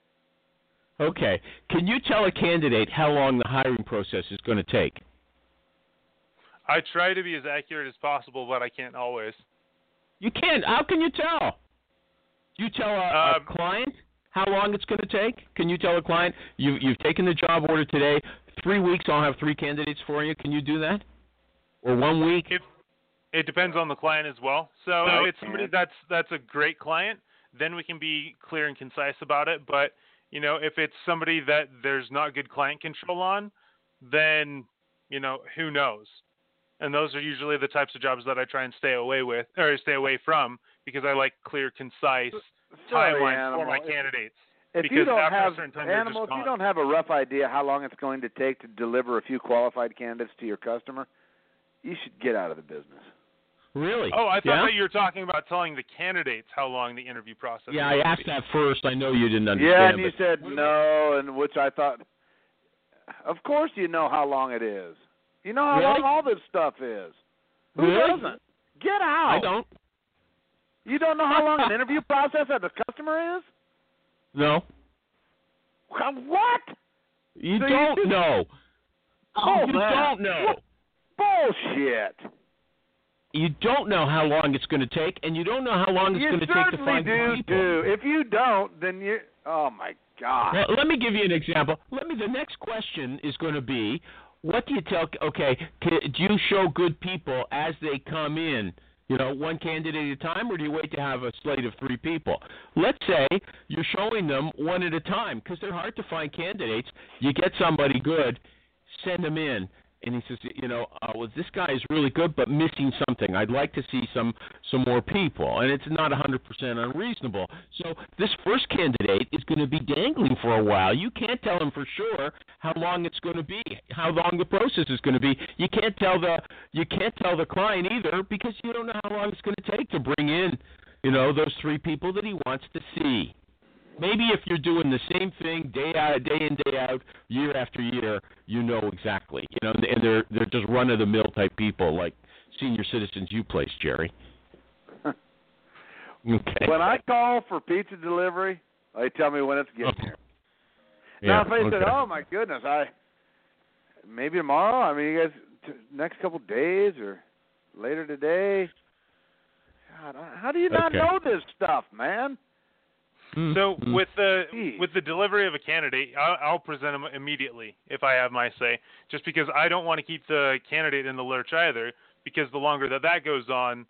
Okay. Can you tell a candidate how long the hiring process is going to take? I try to be as accurate as possible, but I can't always. You can't. How can you tell? You tell a, a Um, client how long it's going to take? Can you tell a client you you've taken the job order today? Three weeks, I'll have three candidates for you. Can you do that? Or one week? If it depends on the client as well. So if it's somebody that's that's a great client, then we can be clear and concise about it. But you know, if it's somebody that there's not good client control on, then you know who knows. And those are usually the types of jobs that I try and stay away with or stay away from because I like clear, concise Sorry, timelines for my candidates. If because you don't after a have certain time, animal, if you don't have a rough idea how long it's going to take to deliver a few qualified candidates to your customer, you should get out of the business. Really? Oh, I thought yeah? that you were talking about telling the candidates how long the interview process. Yeah, I asked be. that first. I know you didn't understand. yeah, and you said no, and which I thought, of course you know how long it is. You know how Really? long all this stuff is. Who Really? doesn't? Get out. I don't. You don't know how long an <laughs> interview process at the customer is? No. What? You So you don't just- know. Oh, you man. don't know. Bullshit. You don't know how long it's going to take, and you don't know how long it's you going to take to find do people. too. If you don't, then you. Oh my God. Well, let me give you an example. Let me. The next question is going to be, what do you tell? Okay, do you show good people as they come in? You know, one candidate at a time, or do you wait to have a slate of three people? Let's say you're showing them one at a time because they're hard to find candidates. You get somebody good, send them in. And he says, you know, uh, well, this guy is really good, but missing something. I'd like to see some some more people, and it's not 100% unreasonable. So this first candidate is going to be dangling for a while. You can't tell him for sure how long it's going to be, how long the process is going to be. You can't tell the you can't tell the client either because you don't know how long it's going to take to bring in, you know, those three people that he wants to see. Maybe if you're doing the same thing day out, day in, day out, year after year, you know exactly. You know, and they're they're just run of the mill type people like senior citizens you place, Jerry. <laughs> Okay. When I call for pizza delivery, they tell me when it's getting here. yeah, now, if they said, okay. "Oh my goodness, I maybe tomorrow," I mean, you guys, t- next couple days or later today. God, how do you not Okay. know this stuff, man? Mm, So mm. with the Jeez. with the delivery of a candidate, I'll, I'll present them immediately if I have my say, just because I don't want to keep the candidate in the lurch either. Because the longer that that goes on,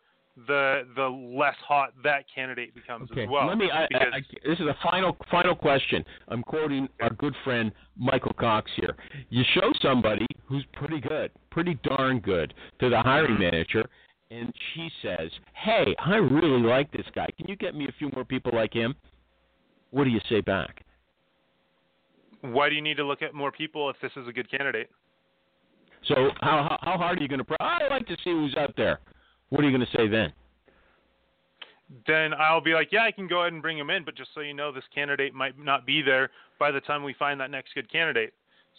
the the less hot that candidate becomes Okay, as well. let me. I, I, because I, this is a final final question. I'm quoting our good friend Michael Cox here. You show somebody who's pretty good, pretty darn good, to the hiring Mm-hmm. manager, and she says, "Hey, I really like this guy. Can you get me a few more people like him?" What do you say back? why do you need to look at more people if this is a good candidate? So how how, how hard are you going to? Pro- I like to see who's out there. What are you going to say then? Then I'll be like, yeah, I can go ahead and bring him in, but just so you know, this candidate might not be there by the time we find that next good candidate.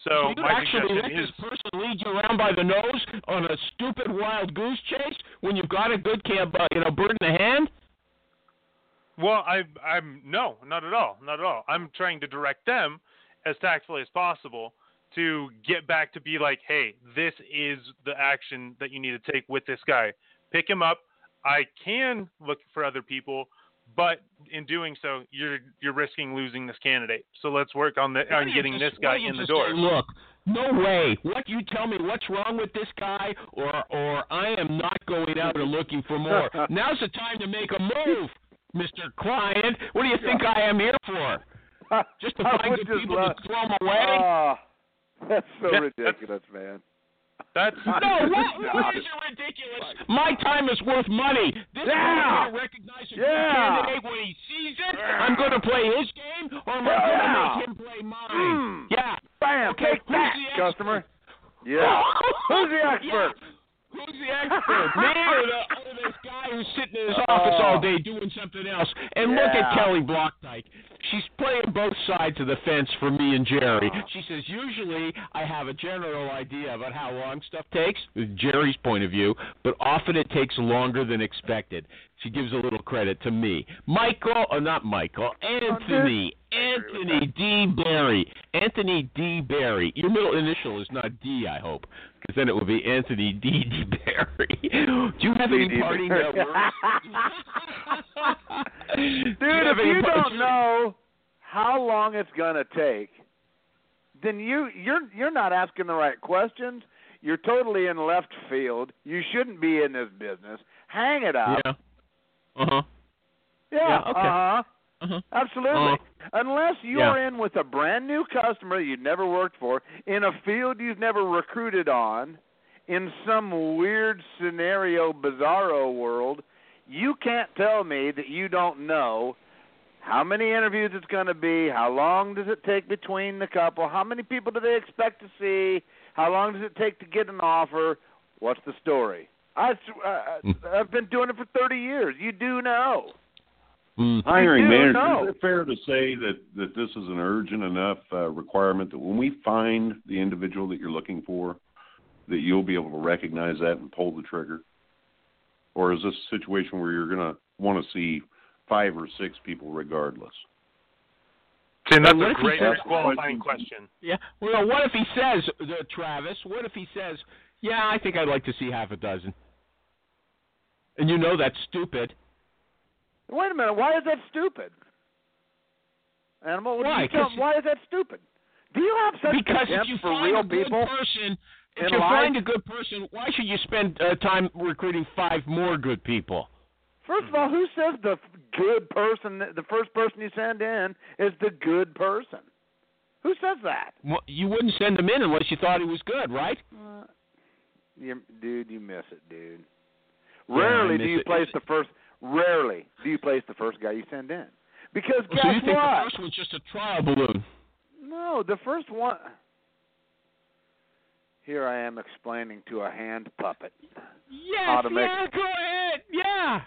So you my actually let is this person lead you around by the nose on a stupid wild goose chase when you've got a good camp, uh, you know, bird in the hand. Well, I, I'm no, not at all, not at all. I'm trying to direct them as tactfully as possible to get back to be like, hey, this is the action that you need to take with this guy. Pick him up. I can look for other people, but in doing so, you're you're risking losing this candidate. So let's work on the on getting you this guy why don't you in the door. say, Look, no way. What you tell me? What's wrong with this guy? Or or I am not going out and looking for more. <laughs> Now's the time to make a move, Mister Client. What do you think I am here for? <laughs> Just to find good people love- to throw them away? Oh, that's so Yeah, that's- ridiculous, man. That's <laughs> no, what, what is it ridiculous? My time is worth money. This Yeah. guy can't recognize a Yeah. candidate when he sees it. I'm going to play his game, or am I Yeah. going to make him play mine? Mm. Yeah. Bam! Okay, take that, customer. Yeah. Who's the <laughs> expert? Yeah. Who's the expert? Me or, the, guy who's sitting in his oh. office all day doing something else? And look at Kelly Blokdijk. She's playing both sides of the fence for me and Jerry. Oh. She says, usually I have a general idea about how long stuff takes, Jerry's point of view, but often it takes longer than expected. She gives a little credit to me. Michael, or not Michael, Anthony. Anthony D. Barry. Anthony D. Barry. Your middle initial is not D, I hope, because then it would be Anthony D. D. Barry. <laughs> Do you have any D. parting Barry. uh. Dude, you have if any you par- don't know how long it's gonna take, then you you're you're not asking the right questions. You're totally in left field. You shouldn't be in this business. Hang it up. Yeah. Uh huh. Yeah. Yeah, okay. Uh huh. Uh huh. Absolutely. Uh, Unless you yeah. in with a brand new customer you've never worked for, in a field you've never recruited on, in some weird scenario, bizarro world, you can't tell me that you don't know how many interviews it's going to be, how long does it take between the couple, how many people do they expect to see, how long does it take to get an offer, what's the story? I, uh, I've been doing it for 30 years. You do know. Mm. Hiring managers, know. is it fair to say that, that this is an urgent enough uh, requirement that when we find the individual that you're looking for, that you'll be able to recognize that and pull the trigger? Or is this a situation where you're going to want to see five or six people regardless? And that's a great says- qualifying question. Yeah. Well, what if he says, uh, Travis? What if he says, "Yeah, I think I'd like to see half a dozen," and you know that's stupid. Wait a minute. Why is that stupid? Animal, what Why? You tell, 'Cause- why is that stupid? Do you have such because if you for find real a good people? person, if you life? find a good person, why should you spend uh, time recruiting five more good people? First of all, who says the good person, the first person you send in, is the good person? Who says that? Well, you wouldn't send him in unless you thought he was good, right? Uh, you, dude, you miss it, dude. Yeah, Rarely do you it. place the first. Rarely do you place the first guy you send in, because Oh, guess so you think what? the first one's just a trial balloon? No, the first one. Here I am explaining to a hand puppet. Yes, How to make- yeah, go ahead. Yeah,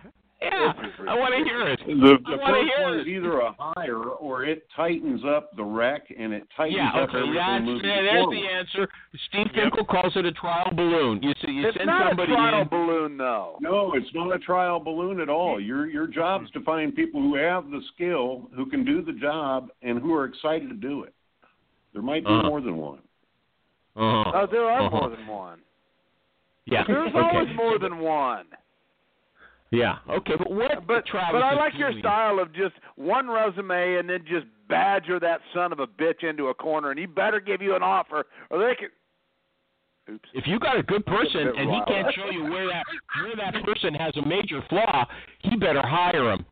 yeah. I want to hear it. The, the wanna first hear one it. is either a hire or it tightens up the req and it tightens Yeah, up okay, everything that's, moving yeah, there's forward. the answer. Steve Finkel calls it a trial balloon. You see, you it's send not somebody a trial in. balloon, though. No, it's not a trial balloon at all. Your your job's to find people who have the skill, who can do the job, and who are excited to do it. There might be Uh-huh. more than one. Uh-huh. Oh, there are Uh-huh. more than one. Yeah. There's okay. always more than one. Yeah. Okay, but what But Travis but I like your doing- style of just one resume and then just badger that son of a bitch into a corner, and he better give you an offer, or they can. Oops. If you got a good person bit and he can't show you where that where that person has a major flaw, he better hire him.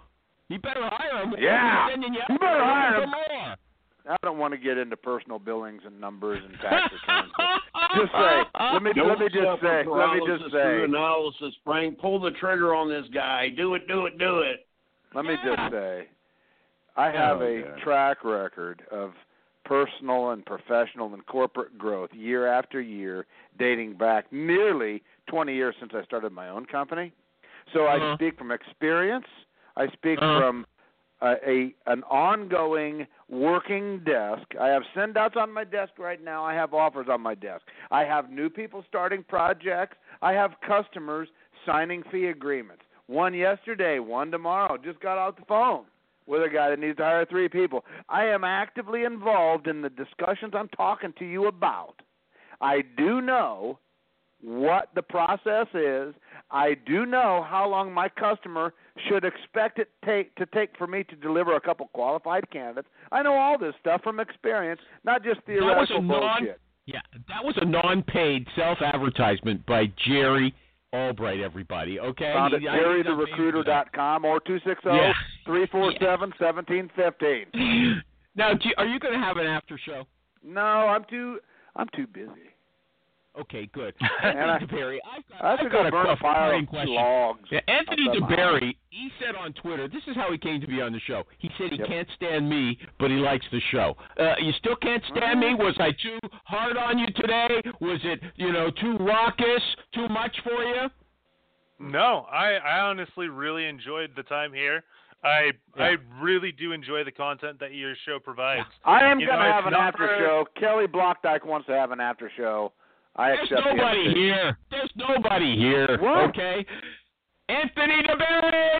He better hire him. Yeah. he's you You better hire him. more. I don't want to get into personal billings and numbers and tax returns. but <laughs> just say, let me Don't let me just say, let me just say, analysis, Frank. Pull the trigger on this guy. Do it, do it, do it. let me just say, I have Oh, a God. track record of personal and professional and corporate growth year after year, dating back nearly 20 years since I started my own company. So I Uh-huh. speak from experience. I speak Uh-huh. from a, an ongoing working desk. I have send outs on my desk right now. I have offers on my desk. I have new people starting projects. I have customers signing fee agreements. One yesterday, one tomorrow. Just got off the phone with a guy that needs to hire three people. I am actively involved in the discussions I'm talking to you about. I do know what the process is. I do know how long my customer should expect it take to take for me to deliver a couple qualified candidates. I know all this stuff from experience, not just That was theoretical non bullshit. Yeah, that was a non-paid self-advertisement by Jerry Albright. Everybody, okay? Found at He- I- he's not paid for jerrytherecruiter.com or two six zero three four seven seventeen fifteen. <laughs> Now, are you going to have an after show? No, I'm too I'm too busy. Okay, good. <laughs> Anthony DeBerry, I've got, I have I've got a, a pile burning question. logs. Yeah, Anthony DeBerry, he said on Twitter, this is how he came to be on the show. He said he Yep. can't stand me, but he likes the show. Uh, you still can't stand me? Mm-hmm. Was I too hard on you today? Was it, you know, too raucous, too much for you? No, I, I honestly really enjoyed the time here. I Yeah. I really do enjoy the content that your show provides. I am You going to it's have an after show. Kelly Blokdijk wants to have an after show. I There's nobody the here. There's nobody here. What? Okay. Anthony DeBerry.